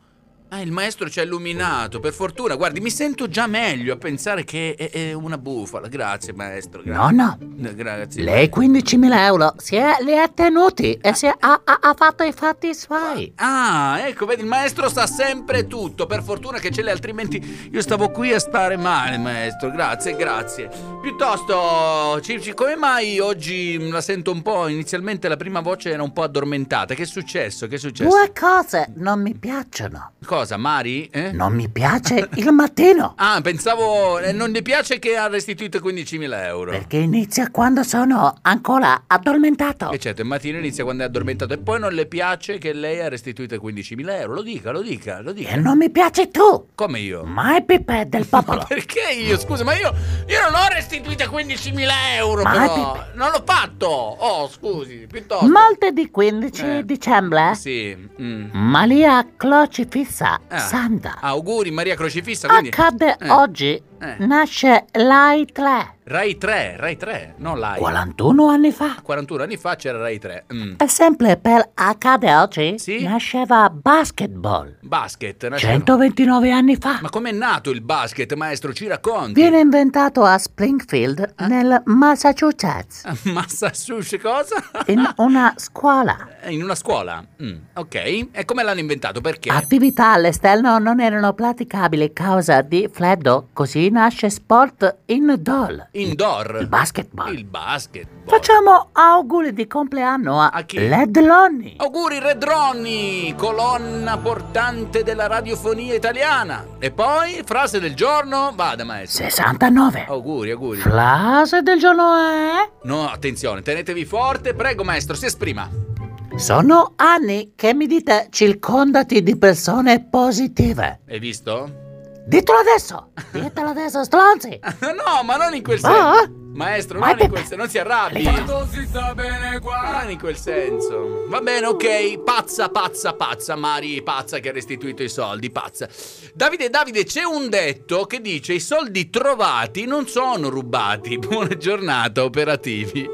Ah, il maestro ci ha illuminato, per fortuna. Guardi, mi sento già meglio a pensare che è, è una bufala. Grazie, maestro. No, Grazie. no. Eh, Grazie. Lei 15.000 euro si è, li ha tenuti e si è, ha, ha- fatto i fatti suoi. Ah, ecco, vedi, il maestro sa sempre tutto. Per fortuna che ce l'è, altrimenti io stavo qui a stare male, maestro. Grazie, grazie. Piuttosto, Cicci, come mai oggi la sento un po'? Inizialmente la prima voce era un po' addormentata. Che è successo? Che è successo? Due cose non mi piacciono. Cosa, Mari? Eh? Non mi piace il mattino. Ah, pensavo. eh, non le piace che ha restituito 15.000 euro. Perché inizia quando sono ancora addormentato. E certo, il mattino inizia quando è addormentato. E poi non le piace che lei ha restituito 15.000 euro. Lo dica, lo dica, lo dica. E non mi piaci tu. Come io? Mai Pippe del popolo. Perché io? Scusa, ma io, io non ho restituito 15.000 euro, Ma però. Non l'ho fatto. Oh, scusi, piuttosto. Martedì 15 Eh. dicembre. Sì. mm. Maria Crocifissa Ah. Santa. Auguri, Maria Crocifissa. Quindi... Accade Eh. oggi. Eh. Nasce l'AI 3. Rai 3, Rai 3, non Lai. 41 anni fa. 41 anni fa c'era Rai 3. Mm. E sempre per accade oggi Sì? nasceva basketball. Basket. nasceva- 129 anni fa. Ma com'è nato il basket, maestro? Ci racconti? Viene inventato a Springfield, Eh? nel Massachusetts, Massachusetts cosa? in una scuola. In una scuola. Mm, ok. E come l'hanno inventato? Perché? Attività all'esterno non erano praticabili a causa di freddo, così nasce sport indoor. Indoor. Il basketball. Il basket. Facciamo auguri di compleanno a, A chi? Led Lonnie. Auguri Red Ronnie, colonna portante della radiofonia italiana. E poi, frase del giorno, vada maestro. 69. Auguri, auguri. Frase del giorno è... No, attenzione, tenetevi forte, prego maestro, si esprima. Sono anni che mi dite circondati di persone positive. Hai visto? Ditelo adesso! Ditelo adesso, stronzi! no, ma non in quel Ah? Maestro, Ma non in quel senso, non si arrabbi. Quando si sta bene qua. Non in quel senso. Va bene, ok. Pazza, pazza, pazza. Mari, pazza che ha restituito i soldi, pazza. Davide, Davide, c'è un detto che dice i soldi trovati non sono rubati. Buona giornata, operativi.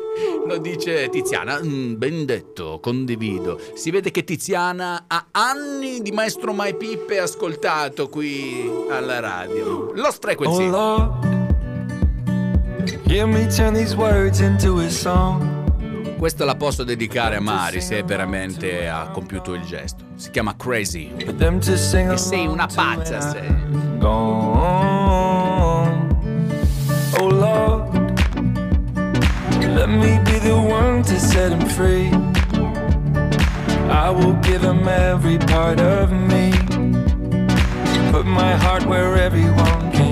Lo dice Tiziana. Mm, ben detto, condivido. Si vede che Tiziana ha anni di Maestro Mai Pippe ascoltato qui alla radio. Lost Frequency. Oh Questa la posso dedicare a Mari se veramente ha compiuto il gesto. Si chiama Crazy. Che sei una pazza, gone. Oh Lord, let me be the one to set him free. I will give him every part of me. Put my heart where everyone can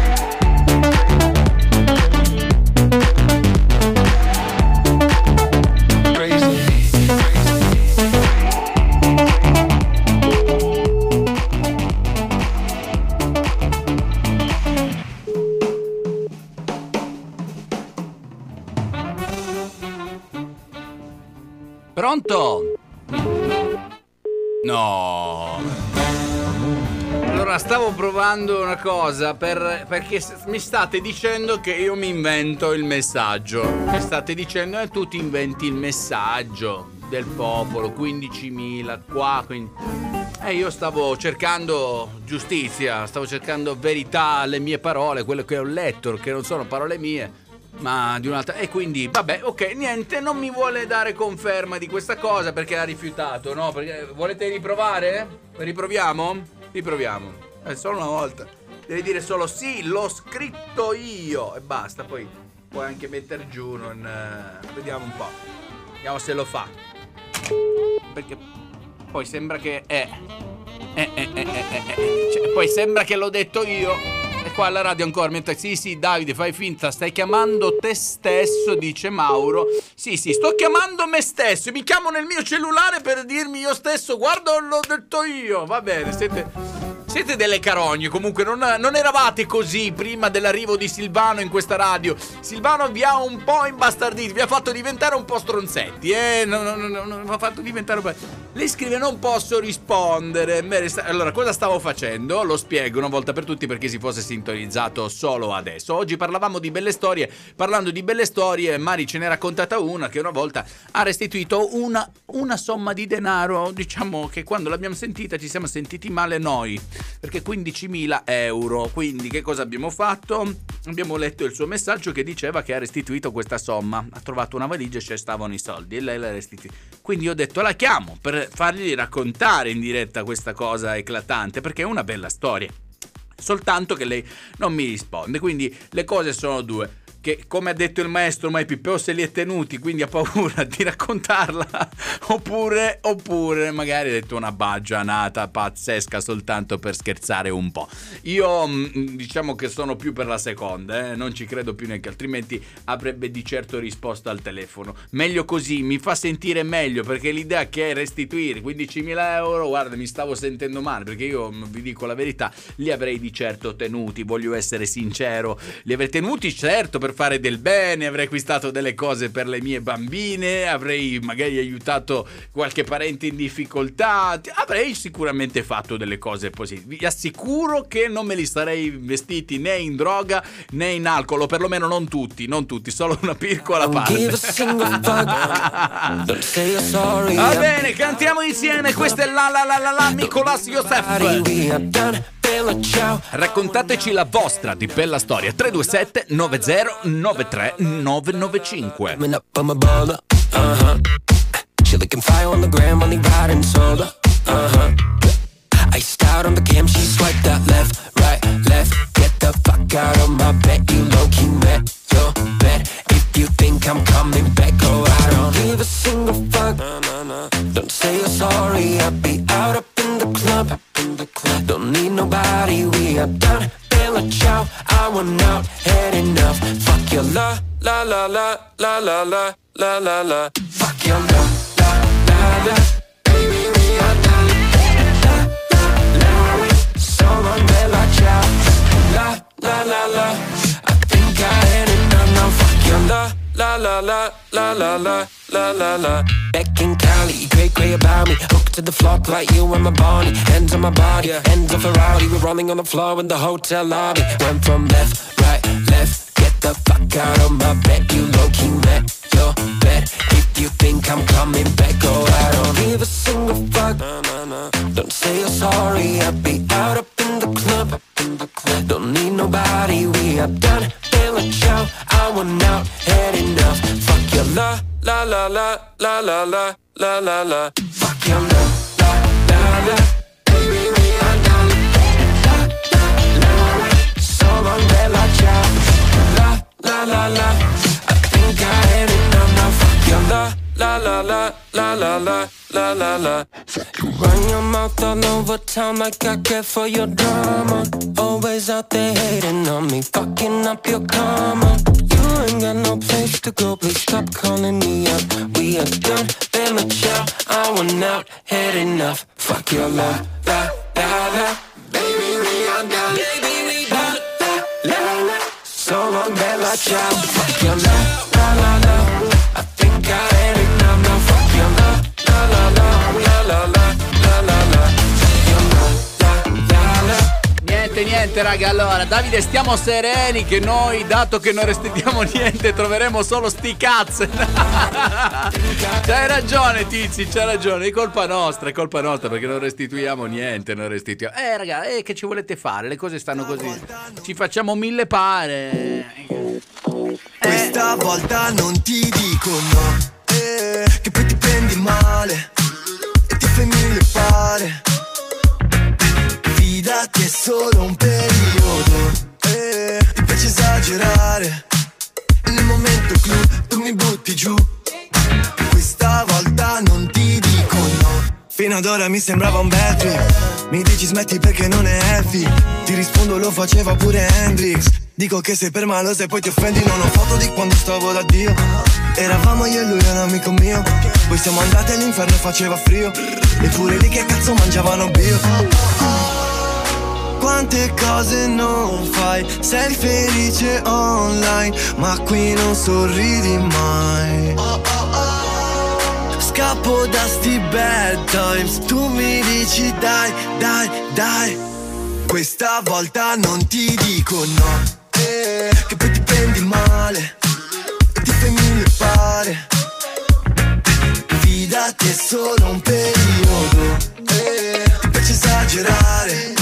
Provando una cosa per- perché mi state dicendo che io mi invento il messaggio. Mi state dicendo che tu ti inventi il messaggio del popolo, 15.000 qua. quindi- E io stavo cercando giustizia, stavo cercando verità alle mie parole, quelle che ho letto, che non sono parole mie ma di un'altra. E quindi, vabbè, ok, niente, non mi vuole dare conferma di questa cosa perché ha rifiutato, no? Perché volete riprovare? Riproviamo? Riproviamo. Eh, solo una volta. Devi dire solo sì, l'ho scritto io e basta. Poi puoi anche mettere giù, non. eh, Vediamo un po'. Vediamo se lo fa. Perché poi sembra che. Eh, eh, eh, eh, eh, eh. Cioè, poi sembra che l'ho detto io. E qua alla radio ancora mentre sì sì Davide fai finta stai chiamando te stesso dice Mauro Sì sì sto chiamando me stesso Mi chiamo nel mio cellulare per dirmi io stesso Guarda l'ho detto io Va bene siete siete delle carogne, comunque non, non eravate così prima dell'arrivo di Silvano in questa radio. Silvano vi ha un po' imbastarditi, vi ha fatto diventare un po' stronzetti, eh? Non, non, non, non- vi ha fatto diventare un po'... Lei scrive non posso rispondere. Allora, cosa stavo facendo? Lo spiego una volta per tutti perché si fosse sintonizzato solo adesso. Oggi parlavamo di belle storie. Parlando di belle storie, Mari ce ha raccontata una che una volta ha restituito una, una somma di denaro. Diciamo che quando l'abbiamo sentita ci siamo sentiti male noi. Perché 15.000 euro. Quindi che cosa abbiamo fatto? Abbiamo letto il suo messaggio che diceva che ha restituito questa somma. Ha trovato una valigia e ci stavano i soldi e lei l'ha restituita. Quindi ho detto la chiamo per fargli raccontare in diretta questa cosa eclatante perché è una bella storia. Soltanto che lei non mi risponde. Quindi le cose sono due. Che come ha detto il maestro Mai Pippeo se li è tenuti, quindi ha paura di raccontarla. oppure, oppure magari ha detto una baggianata pazzesca soltanto per scherzare un po'. Io mm, diciamo che sono più per la seconda, eh, non ci credo più neanche, altrimenti avrebbe di certo risposto al telefono. Meglio così, mi fa sentire meglio perché l'idea che è restituire 15.000 euro, guarda, mi stavo sentendo male perché io mm, vi dico la verità, li avrei di certo tenuti, voglio essere sincero, li avrei tenuti certo per fare del bene, avrei acquistato delle cose per le mie bambine, avrei magari aiutato qualche parente in difficoltà, avrei sicuramente fatto delle cose positive. Vi assicuro che non me li sarei investiti né in droga né in alcol, o perlomeno non tutti, non tutti, solo una piccola parte. Va bene, cantiamo insieme, questa è la la la la la Nicolas Youssef. Raccontateci la vostra di bella storia 327 9093 995 Uh-huh. She looking fire on the gram, only riding solo. Uh-huh. Iced out on the cam, she swiped that left, right, left. Get the fuck out of my bed, you low key met your bed. If you think I'm coming back, go I don't give a single fuck. Don't say you're sorry, I'll be out up in the club. Don't need nobody, we are done. Bella ciao, I want out, had enough. Fuck your la, la la la, la la la, la la la. Fuck your la, la la la. Baby, we are done. La la la, we so long, bella ciao. La la la la. I think I had enough now. Fuck your la, la la la, la la la, la la la. Back in Cali, cray cray about me. Hooked to the floor like you and my body. Hands on my body, hands off a rowdy. We're rolling on the floor in the hotel lobby. Went from left, the fuck out of my bed. You low key met your bed. If you think I'm coming back, go I don't give a single fuck. Don't say you're sorry. I'll be out up in the club. Don't need nobody. We are done. Bella ciao. I want out. Had enough. Fuck your la la la la la la la la la la. Fuck your la la la la. Baby, we are done. La la la la la. I think I had enough. Fuck your la la la la la la la la la la. Run your mouth all over town like I care for your drama. Always out there hating on me, fucking up your karma. You ain't got no place to go, please stop calling me up. We are done, been a child, I went out, had enough. Fuck your la la la la, baby, we are done. La la la. So long, bella ciao. Fuck your love, la la la. I think I had enough now. Fuck your la la la, la la la, la Niente, raga. Allora, Davide, stiamo sereni che noi, dato che non restituiamo niente, troveremo solo sti cazzo. c'hai ragione, Tizi, c'hai ragione. È colpa nostra, è colpa nostra perché non restituiamo niente, non restituiamo. Eh, raga, eh, che ci volete fare? Le cose stanno così. Ci facciamo mille pare. Questa volta non ti dico no eh, Che poi ti prendi male E ti fai mille pare Fidati è solo un periodo eh, Ti piace esagerare. Nel momento clou tu mi butti giù. Questa volta non ti dico no. Fino ad ora mi sembrava un bad trip. Mi dici smetti perché non è heavy. Ti rispondo lo faceva pure Hendrix. Dico che sei per malo se poi ti offendi Non ho foto di quando stavo da Dio. Eravamo io e lui un amico mio. Poi siamo andati all'inferno e faceva frio. Eppure lì che cazzo mangiavano bio quante cose non fai, sei felice online, ma qui non sorridi mai. Scappo da sti bad times, tu mi dici dai, dai, dai. Questa volta non ti dico no, che poi ti prendi male e ti fai mille pare. Fidati è solo un periodo, eh, ti piace esagerare.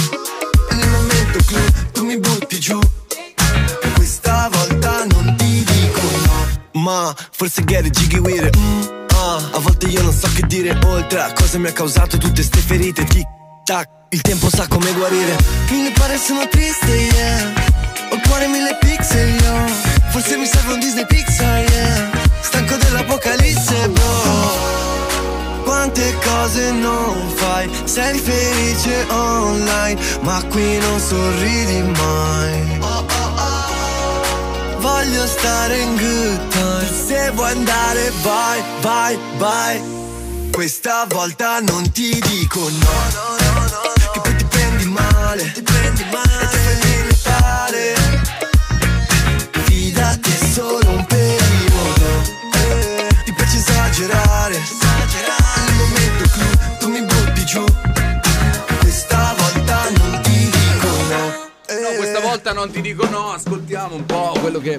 Butti giù. Questa volta non ti dico no. Ma forse get it jiggy with it mm, ah. A volte io non so che dire. Oltre a cosa mi ha causato tutte ste ferite Tic tac, il tempo sa come guarire. Mille pare sono triste, yeah. Ho il cuore mille pixel, yo. Forse mi serve un Disney Pixar, yeah. Stanco dell'apocalisse, bro quante cose non fai, sei felice online, ma qui non sorridi mai. Voglio stare in good times, se vuoi andare vai, vai, vai. Questa volta non ti dico no, che poi ti prendi male, ti prendi male Volta non ti dico no, ascoltiamo un po' quello che.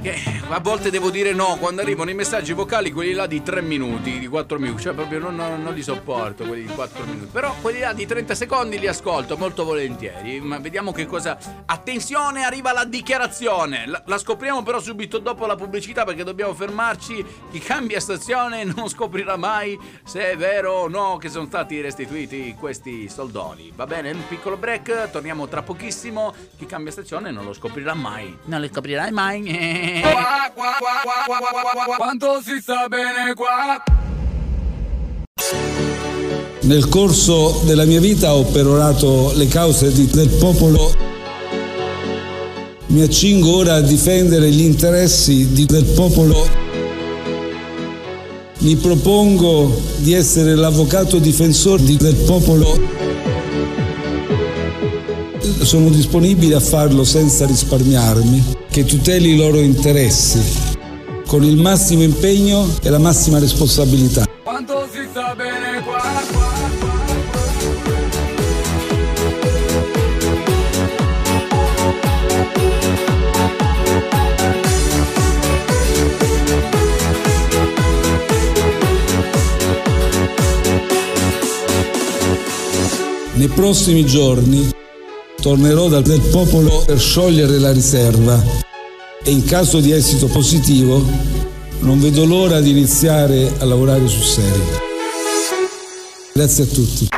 Che a volte devo dire no quando arrivano i messaggi vocali, quelli là di 3 minuti, di 4 minuti, cioè proprio non, non- non li sopporto quelli di 4 minuti. Però quelli là di 30 secondi li ascolto molto volentieri. Ma vediamo che cosa. Attenzione, arriva la dichiarazione. La, la scopriamo però subito dopo la pubblicità perché dobbiamo fermarci. Chi cambia stazione non scoprirà mai se è vero o no che sono stati restituiti questi soldoni. Va bene, un piccolo break, torniamo tra pochissimo. Chi cambia stazione non lo scoprirà mai. Non lo scoprirai mai. Qua, qua, qua, qua, qua, qua, qua, qua. Quanto si sta bene qua? Nel corso della mia vita ho perorato le cause di- del popolo. Mi accingo ora a difendere gli interessi di- del popolo. Mi propongo di essere l'avvocato difensore di- del popolo. Sono disponibile a farlo senza risparmiarmi, che tuteli i loro interessi, con il massimo impegno e la massima responsabilità. Quanto si sta bene qua? qua, qua. Nei prossimi giorni tornerò dal popolo per sciogliere la riserva e in caso di esito positivo non vedo l'ora di iniziare a lavorare sul serio. Grazie a tutti.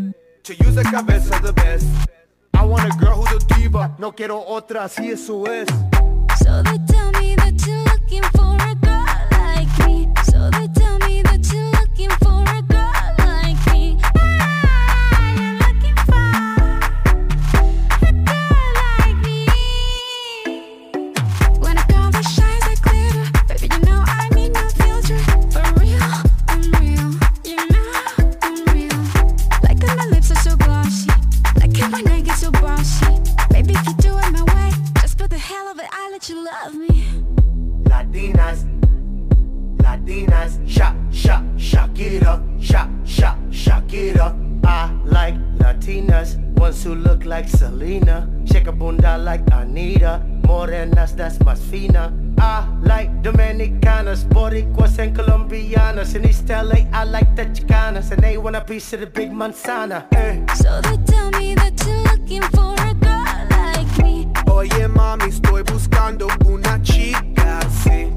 use the cabeza the best. I want a girl who's a diva, no quiero otra, así eso es. So they tell me that you're looking for a girl like me. So they tell Shakira, shak, shak, Shakira. I like Latinas, ones who look like Selena, shake a bunda like Anita, morenas that's más fina. I like Dominicanas, Boricuas and Colombianas. In East LA, I like the Chicanas, and they want a piece of the big manzana. Eh. So they tell me that you're looking for a girl like me. Oye mami, estoy buscando una chica, sí.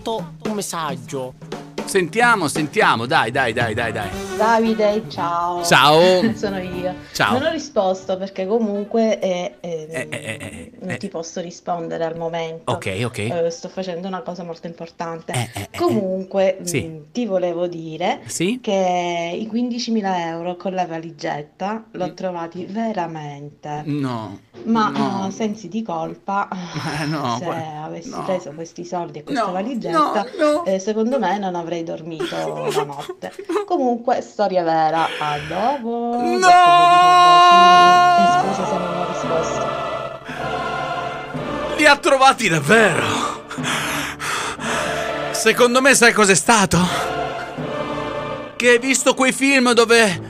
Arrivato un messaggio. Sentiamo, sentiamo, dai, dai, dai, dai, dai. Davide, ciao. Ciao. Sono io. Ciao. Non ho risposto perché comunque eh, eh, Eh, eh, eh, non ti posso rispondere al momento. Ok, ok. Eh, sto facendo una cosa molto importante. Eh, eh, eh, Comunque, Sì. mh, ti volevo dire Sì? che i 15.000 euro con la valigetta l'ho trovati veramente. No. Ma no. eh, sensi di colpa, Eh, no, se avessi no. preso questi soldi e questa valigetta, eh, secondo me non avrei dormito la notte. Comunque, storia vera. A dopo. No! E scusa se non ho risposto. Li ha trovati davvero. Secondo me sai cos'è stato? Che hai visto quei film dove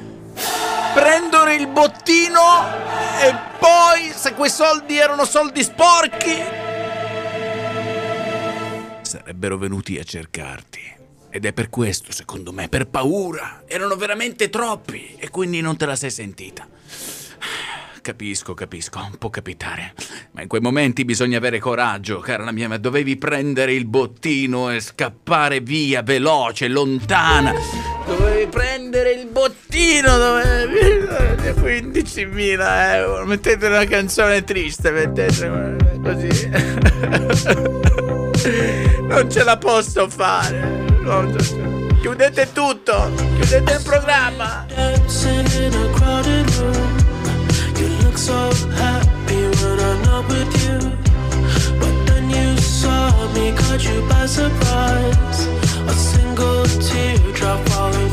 prendono il bottino e poi se quei soldi erano soldi sporchi sarebbero venuti a cercarti. Ed è per questo, secondo me, per paura. Erano veramente troppi e quindi non te la sei sentita. Capisco, capisco, può capitare. Ma in quei momenti bisogna avere coraggio, cara la mia, ma dovevi prendere il bottino e scappare via, veloce, lontana. Dovevi prendere il bottino, dovevi... 15.000 euro. Mettete una canzone triste, mettete così. Non ce la posso fare. Chiudete tutto, chiudete il programma. Caught you by surprise. A single teardrop falling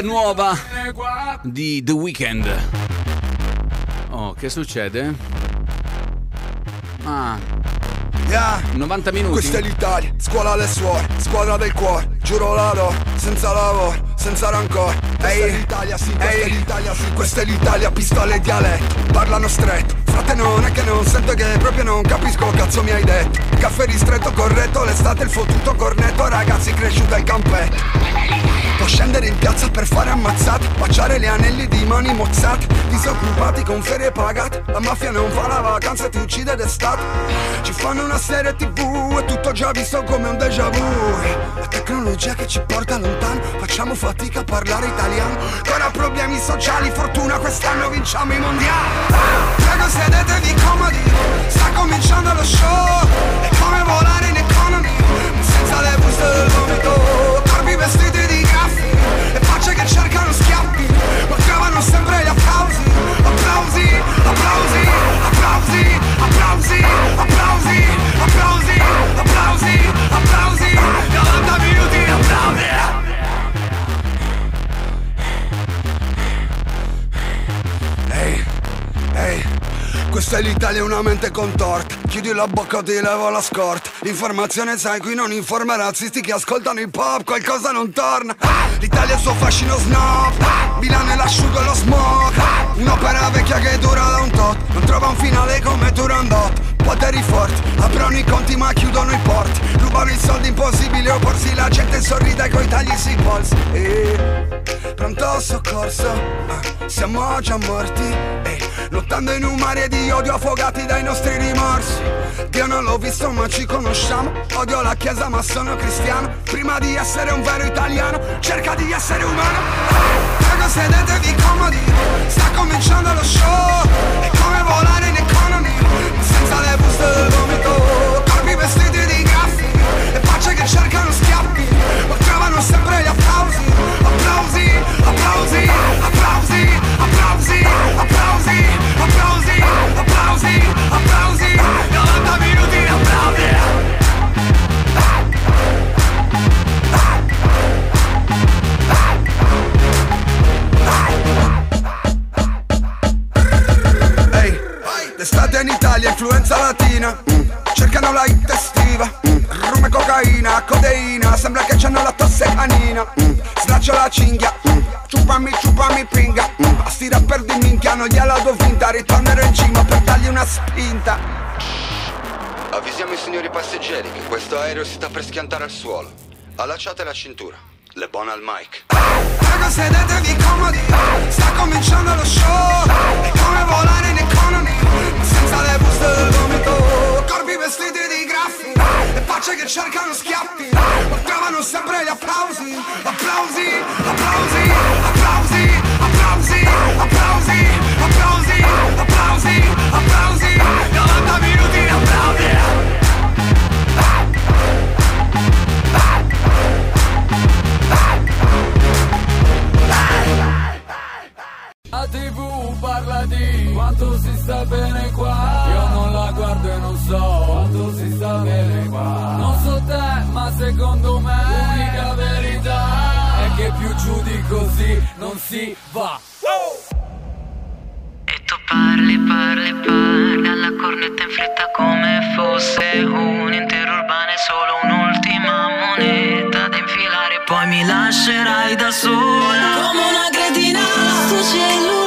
quella nuova di The Weeknd. Oh, che succede? Ah, Yeah. 90 minuti. Questa è l'Italia, scuola alle suore, squadra del cuore, giuro la do, senza lavoro, senza rancore. Questa è l'Italia, sì, questa è l'Italia, sì, questa è l'Italia, pistole e dialetto, parlano stretto. Frate non è che non sento che proprio non capisco cazzo mi hai detto. Caffè ristretto, corretto, l'estate il fottuto cornetto, ragazzi cresciuto al campetto. Può scendere in piazza per fare ammazzate Baciare gli anelli di mani mozzate Disoccupati con ferie pagate La mafia non fa la vacanza e ti uccide d'estate Ci fanno una serie tv e tutto già visto come un déjà vu tecnologia che ci porta lontano. Facciamo fatica a parlare italiano. Ancora problemi sociali, fortuna quest'anno vinciamo i mondiali. Prego sedetevi comodi. Sta cominciando lo show. È come volare in economy Senza le buste del vomito. Corpi vestiti di graffi E facce che cercano schiaffi Ma trovano sempre gli applausi Applausi, applausi, applausi Applausi, applausi, applausi Applausi, applausi. 90 minuti applausi. Ehi, ehi questa è l'Italia, una mente contorta. Chiudi la bocca, ti levo la scorta. Informazione sai, qui non informa razzisti che ascoltano hip hop Qualcosa non torna L'Italia ha il suo fascino snob. Milano è l'asciugo e lo smoke Un'opera vecchia che dura da un tot. Non trova un finale come Turandot. Poteri forti, aprono i conti ma chiudono i porti Rubano i soldi impossibile opporsi La gente sorride coi tagli sui polsi e... Pronto soccorso, siamo già morti e Lottando in un mare di odio affogati dai nostri rimorsi. Dio non l'ho visto ma ci conosciamo. Odio la chiesa ma sono cristiano. Prima di essere un vero italiano Cerca di essere umano. Prego sedetevi comodi. Sta cominciando lo show. È come volare in economy Senza le buste del vomito. Corpi vestiti di facce che cercano schiaffi Ma trovano sempre gli applausi. Applausi, applausi, applausi Applausi, applausi, applausi Applausi, applausi. 90 minuti di applausi. L'estate in Italia, influenza latina. Cercano la hit estiva mm. Rum e cocaina, codeina Sembra che c'hanno la tosse canina mm. Slaccio la cinghia mm. Ciupami, ciupami pinga mm. A sti rapper di minchia non gliela do vinta Ritornerò in cima per dargli una spinta Avvisiamo i signori passeggeri che questo aereo si sta per schiantare al suolo. Allacciate la cintura. Le buone al mic. Prego sedetevi comodi Sta cominciando lo show È come volare in economy Senza le buste del vomito Corpi vestiti di graffi E facce che cercano schiaffi Ma trovano sempre gli applausi Applausi, applausi, applausi Applausi, applausi, applausi Applausi, applausi 90 minuti di applausi. La tv parla di quanto si sta bene qua so quanto si sta bene qua. Non so te ma secondo me l'unica verità È che più giù di così non si va. Parli, parli, parli alla cornetta in fretta come fosse un intero urbano e solo un'ultima moneta da infilare. Poi mi lascerai da sola. Come una cretina. Sto cellulare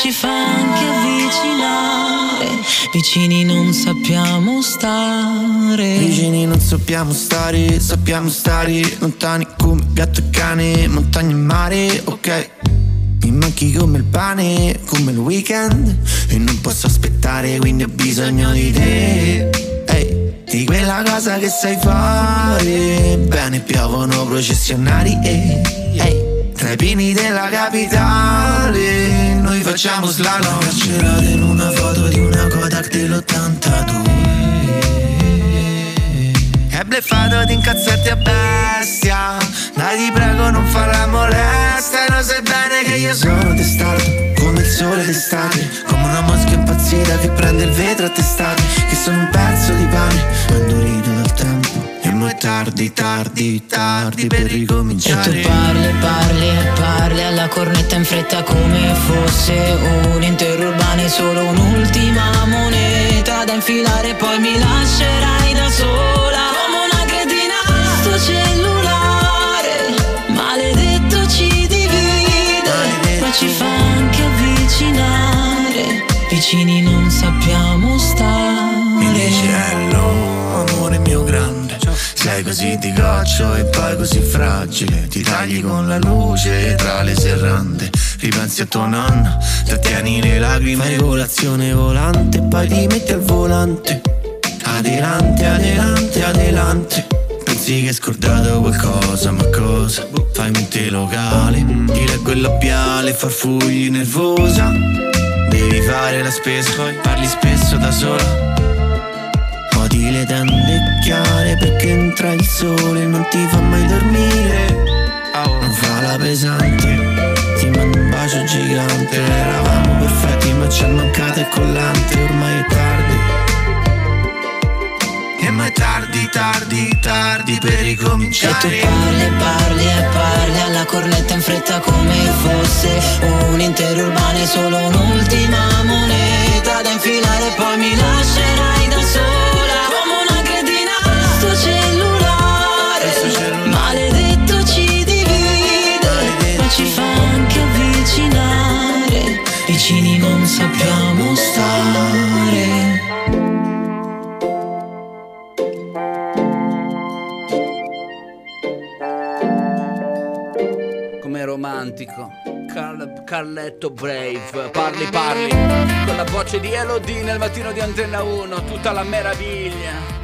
ci fa anche avvicinare. Vicini non sappiamo stare. Vicini non sappiamo stare, sappiamo stare. Lontani come gatto e cane, montagne e mare, ok. Mi manchi come il pane, come il weekend. E non posso aspettare, quindi ho bisogno di te. Ehi, di quella cosa che sai fare. Bene, piovono processionari eh, ehi, Tra i pini della capitale Noi facciamo slalom. Carcerate in una foto di una Kodak dell'82 è bleffato di incazzetti a bestia. Dai ti prego non farla molesta E lo sai bene che io sono testato Come il sole d'estate. Come una mosca impazzita che prende il vetro a testate Che sono un pezzo di pane Ma indurito dal tempo. E tardi, tardi, tardi per E tu ricominciare parli, parli e parli alla cornetta in fretta come fosse un intero urbano e solo un'ultima moneta da infilare poi mi lascerai da sola come una cretina. Sto cellulare maledetto ci divide. Ma ci fa anche avvicinare. Vicini non sappiamo stare. Mi dici hello, Sei così di goccio e poi così fragile. Ti tagli con la luce tra le serrande. Ripensi a tua nonna, trattieni le lacrime. Fai colazione volante, poi ti metti al volante. Adelante, adelante, adelante. Pensi che hai scordato qualcosa, ma cosa? Fai mente locale, ti leggo il labiale, farfugli nervosa. Devi fare la spesa, poi parli spesso da sola Le tende chiare perché entra il sole e non ti fa mai dormire. Non fa la pesante, ti mando un bacio gigante. Eravamo perfetti ma ci è mancato il collante Ormai è tardi. E ma è tardi, tardi, tardi per E tu ricominciare. parli, parli e parli alla cornetta in fretta come fosse un intero urbano e solo un'ultima moneta da infilare poi mi lascerai romantico. Carl- Carletto Brave, parli parli, con la voce di Elodie nel mattino di Antenna 1, tutta la meraviglia.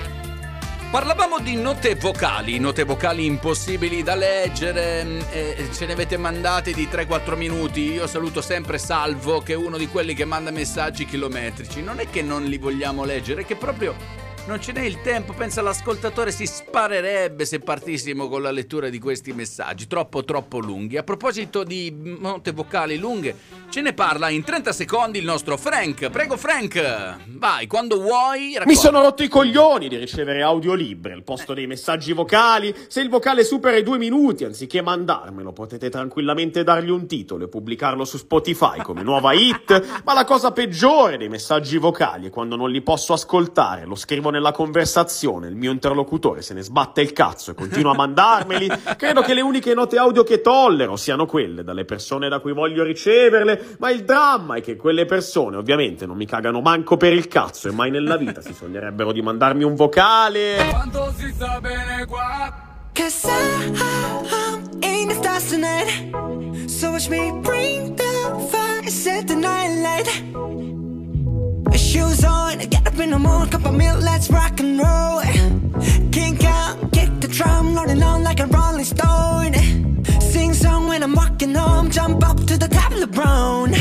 Parlavamo di note vocali, note vocali impossibili da leggere, mm, e ce ne avete mandate di 3-4 minuti. Io saluto sempre Salvo, che è uno di quelli che manda messaggi chilometrici. Non è che non li vogliamo leggere, è che proprio non ce n'è il tempo. Pensa l'ascoltatore si sparerebbe se partissimo con la lettura di questi messaggi, troppo troppo lunghi. A proposito di note vocali lunghe, ce ne parla in 30 secondi il nostro Frank. Prego Frank, vai, quando vuoi. Mi racconta. sono rotto i coglioni di ricevere audiolibri al posto dei messaggi vocali. Se il vocale supera i due minuti, anziché mandarmelo, potete tranquillamente dargli un titolo e pubblicarlo su Spotify come nuova hit. Ma la cosa peggiore dei messaggi vocali è quando non li posso ascoltare, lo scrivo nella conversazione, il mio interlocutore se ne sbatte il cazzo e continua a mandarmeli. Credo che le uniche note audio che tollero siano quelle dalle persone da cui voglio riceverle, ma il dramma è che quelle persone ovviamente non mi cagano manco per il cazzo e mai nella vita si sognerebbero di mandarmi un vocale. Quanto si sta bene qua Cause I'm in the stars tonight. So watch me bring the fire set the night light. Shoes on, get up in the morning, cup of milk, let's rock and roll. Kink out, kick the drum, rolling on like a rolling stone. Sing song when I'm walking home, jump up to the top of the brown.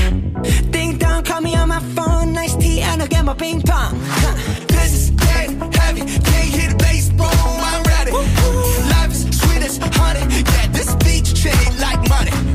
Ding dong, call me on my phone, nice tea, and I'll get my ping pong. Huh. This is dead heavy, can't hear the bass, boom, I'm ready. Life is sweet as honey, yeah, this beach chain like money.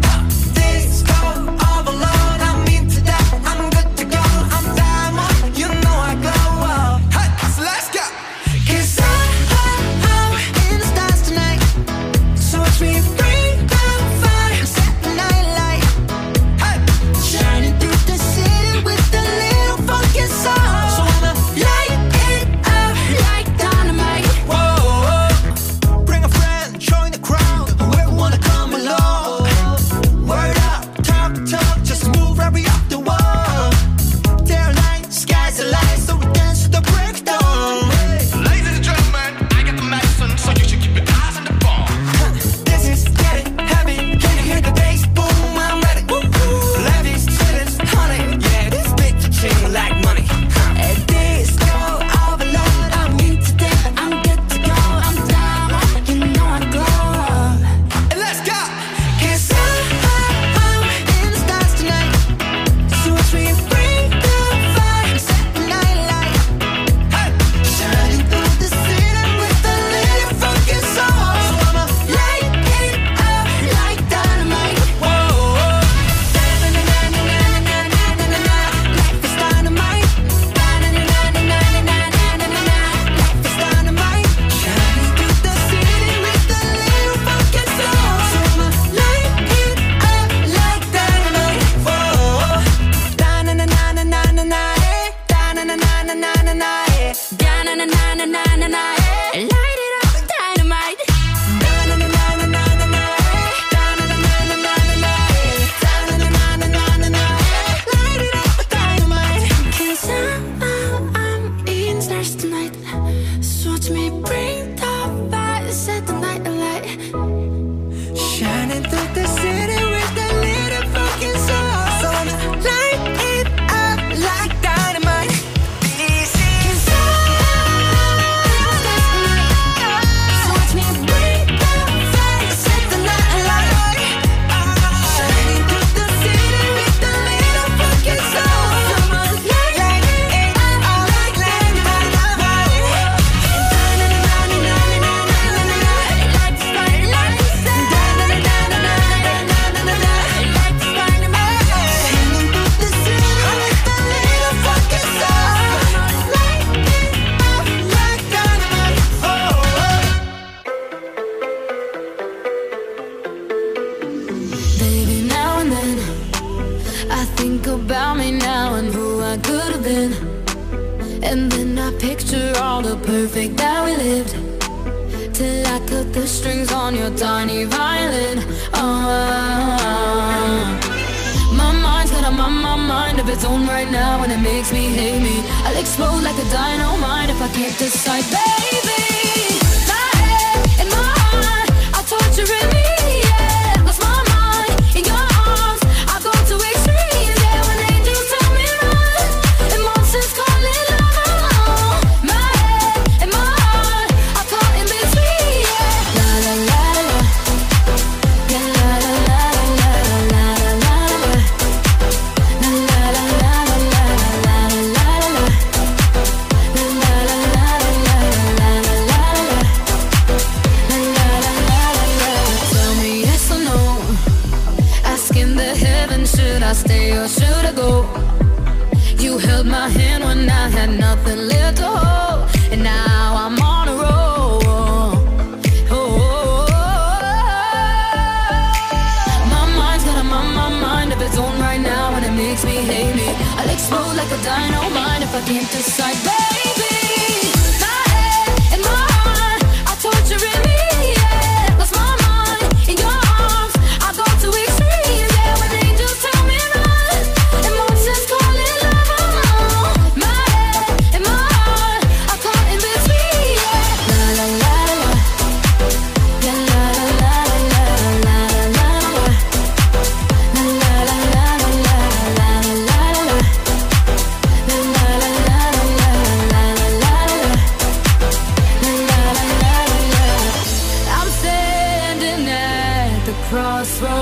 Explode like a dynamite if I can't decide, baby.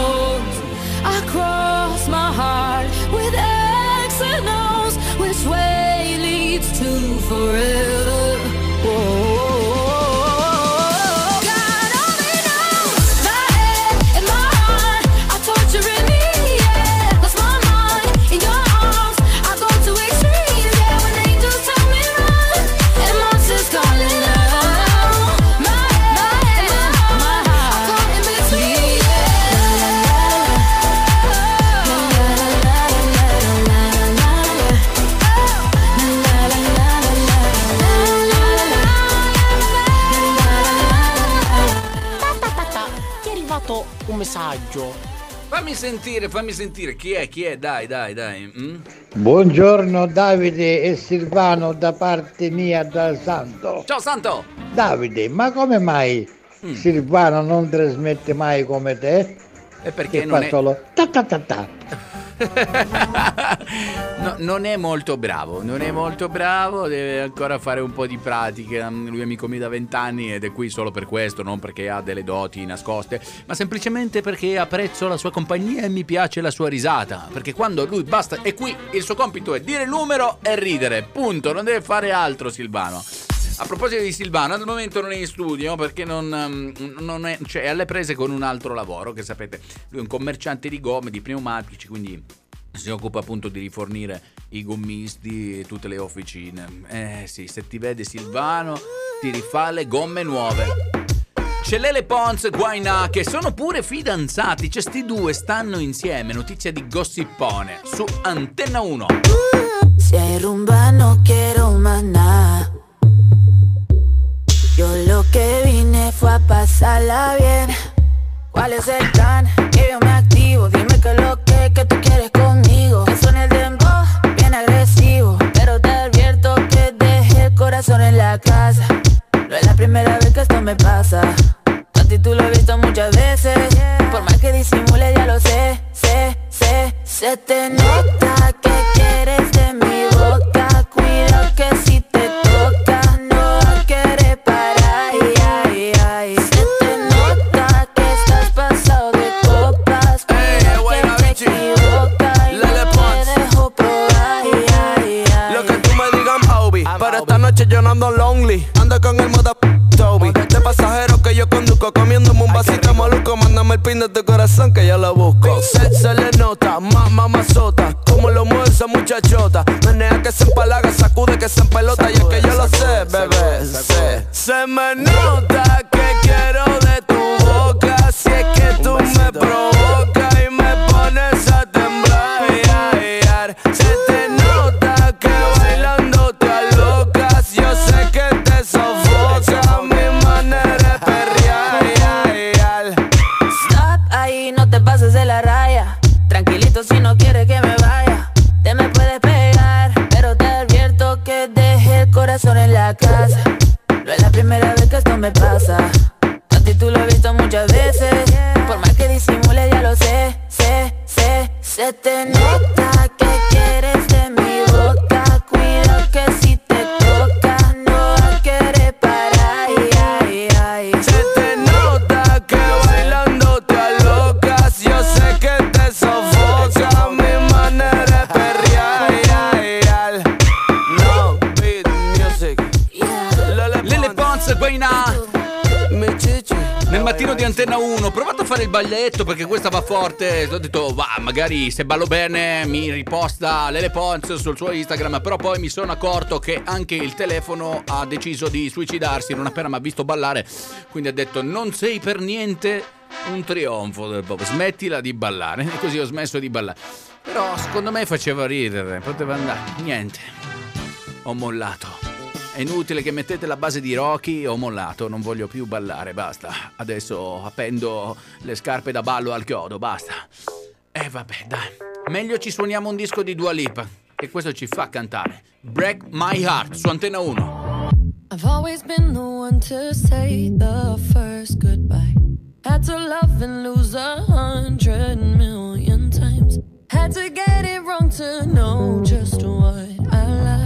Crossroads. I cross my heart with X and O's. Which way leads to forever? Messaggio. Fammi sentire, fammi sentire. Chi è? Chi è? Dai, dai, dai. mm? Buongiorno Davide e Silvano da parte mia dal Santo. Ciao Santo! Davide, ma come mai Silvano non trasmette mai come te? E perché Che non è- ta ta ta ta. No, non è molto bravo, non è molto bravo, deve ancora fare un po' di pratica. Lui è amico mio da vent'anni ed è qui solo per questo, non perché ha delle doti nascoste, ma semplicemente perché apprezzo la sua compagnia e mi piace la sua risata. Perché quando lui basta, è qui, il suo compito è dire il numero e ridere, punto, non deve fare altro Silvano. A proposito di Silvano, al momento non è in studio perché non, um, non è, cioè, è alle prese con un altro lavoro, che sapete, lui è un commerciante di gomme, di pneumatici, quindi si occupa appunto di rifornire i gommisti e tutte le officine. Eh sì, se ti vede Silvano, ti rifà le gomme nuove. C'è Lele Pons, Guaina, che sono pure fidanzati. Cioè, sti due stanno insieme. Notizia di Gossipone su Antenna 1. Si hay rumba no quiero más nada. Yo lo que vine fue a pasarla bien. ¿Cuál es el plan? Que yo me activo. Dime que lo que, que tú quieres conmigo. Que suene el dembow, bien agresivo. Pero te advierto que dejé el corazón en la casa. No es la primera vez que esto me pasa. Ti tú lo has visto muchas veces. Por más que disimule, ya lo sé, sé, sé. Se te nota que ando lonely. Ando con el moda Toby. De pasajero que yo conduzco. Comiéndome un vasito maluco. Mándame el pin de tu corazón que yo lo busco. Se, se le nota, más mamazota. Como lo mueve esa muchachota. Menea que se empalaga, sacude que se empelota. y es que yo lo sé, bebé. Se me nota que quiero de tu boca. Si es que tú me provocas balletto perché questa va forte. Ho detto, va, magari se ballo bene mi riposta Lele Pons sul suo Instagram. Però poi mi sono accorto che anche il telefono ha deciso di suicidarsi non appena mi ha visto ballare. Quindi ha detto, non sei per niente un trionfo del pop. Smettila di ballare. E così ho smesso di ballare. Però secondo me faceva ridere. Poteva andare. Niente. Ho mollato. È inutile che mettete la base di Rocky, ho mollato, non voglio più ballare, basta. Adesso appendo le scarpe da ballo al chiodo, basta. E vabbè, dai. Meglio ci suoniamo un disco di Dua Lipa, che questo ci fa cantare. Break My Heart su Antena 1. I've always been the one to say the first goodbye. Had to love and lose a hundred million times. Had to get it wrong to know just what I like.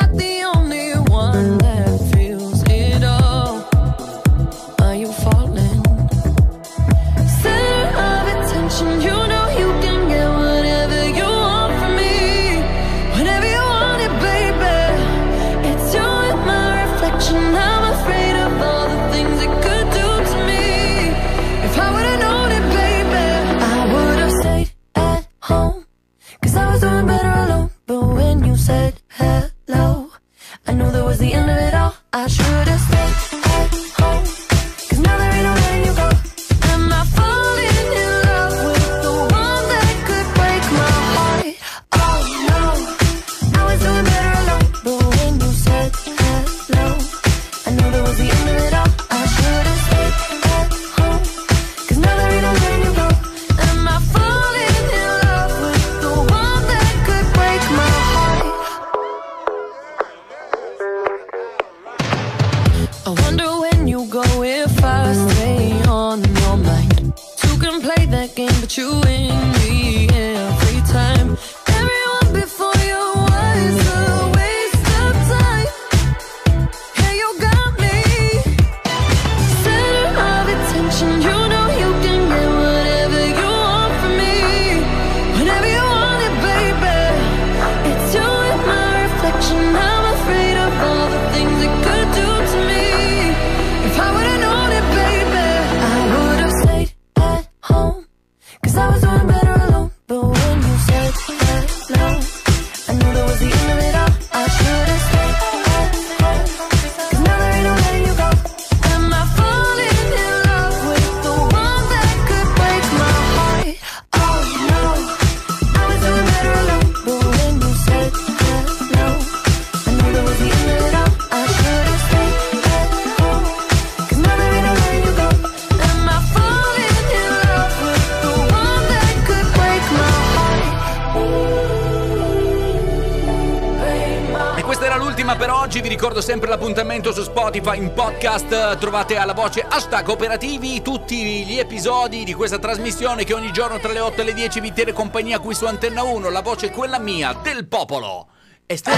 ricordo sempre l'appuntamento su Spotify in podcast, trovate alla voce hashtag operativi tutti gli episodi di questa trasmissione che ogni giorno tra le 8 e le 10 vi tiene compagnia qui su Antenna 1, la voce è quella mia, del popolo. E stai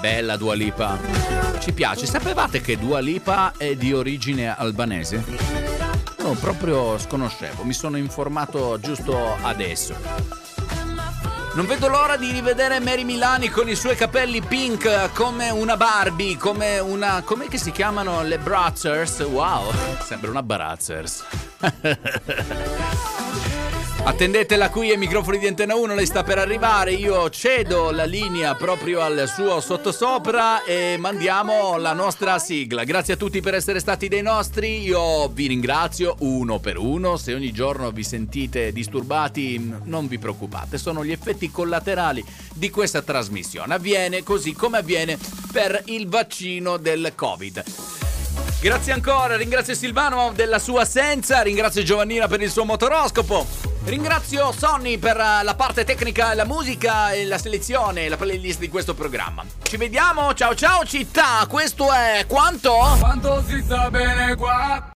Bella Dua Lipa. Ci piace. Sapevate che Dua Lipa è di origine albanese? No, proprio sconoscevo, mi sono informato giusto adesso. Non vedo l'ora di rivedere Mary Milani con i suoi capelli pink come una Barbie, come una... com'è che si chiamano le Brazzers? Wow, sembra una Brazzers. Attendetela qui ai microfoni di Antena 1, lei sta per arrivare, io cedo la linea proprio al suo sottosopra e mandiamo la nostra sigla. Grazie a tutti per essere stati dei nostri, io vi ringrazio uno per uno, se ogni giorno vi sentite disturbati non vi preoccupate, sono gli effetti collaterali di questa trasmissione, avviene così come avviene per il vaccino del Covid. Grazie ancora, ringrazio Silvano della sua assenza, ringrazio Giovannina per il suo motoroscopo, ringrazio Sonny per eh, la parte tecnica, la musica e la selezione la playlist di questo programma. Ci vediamo, ciao ciao città, questo è quanto? Quanto si sta bene qua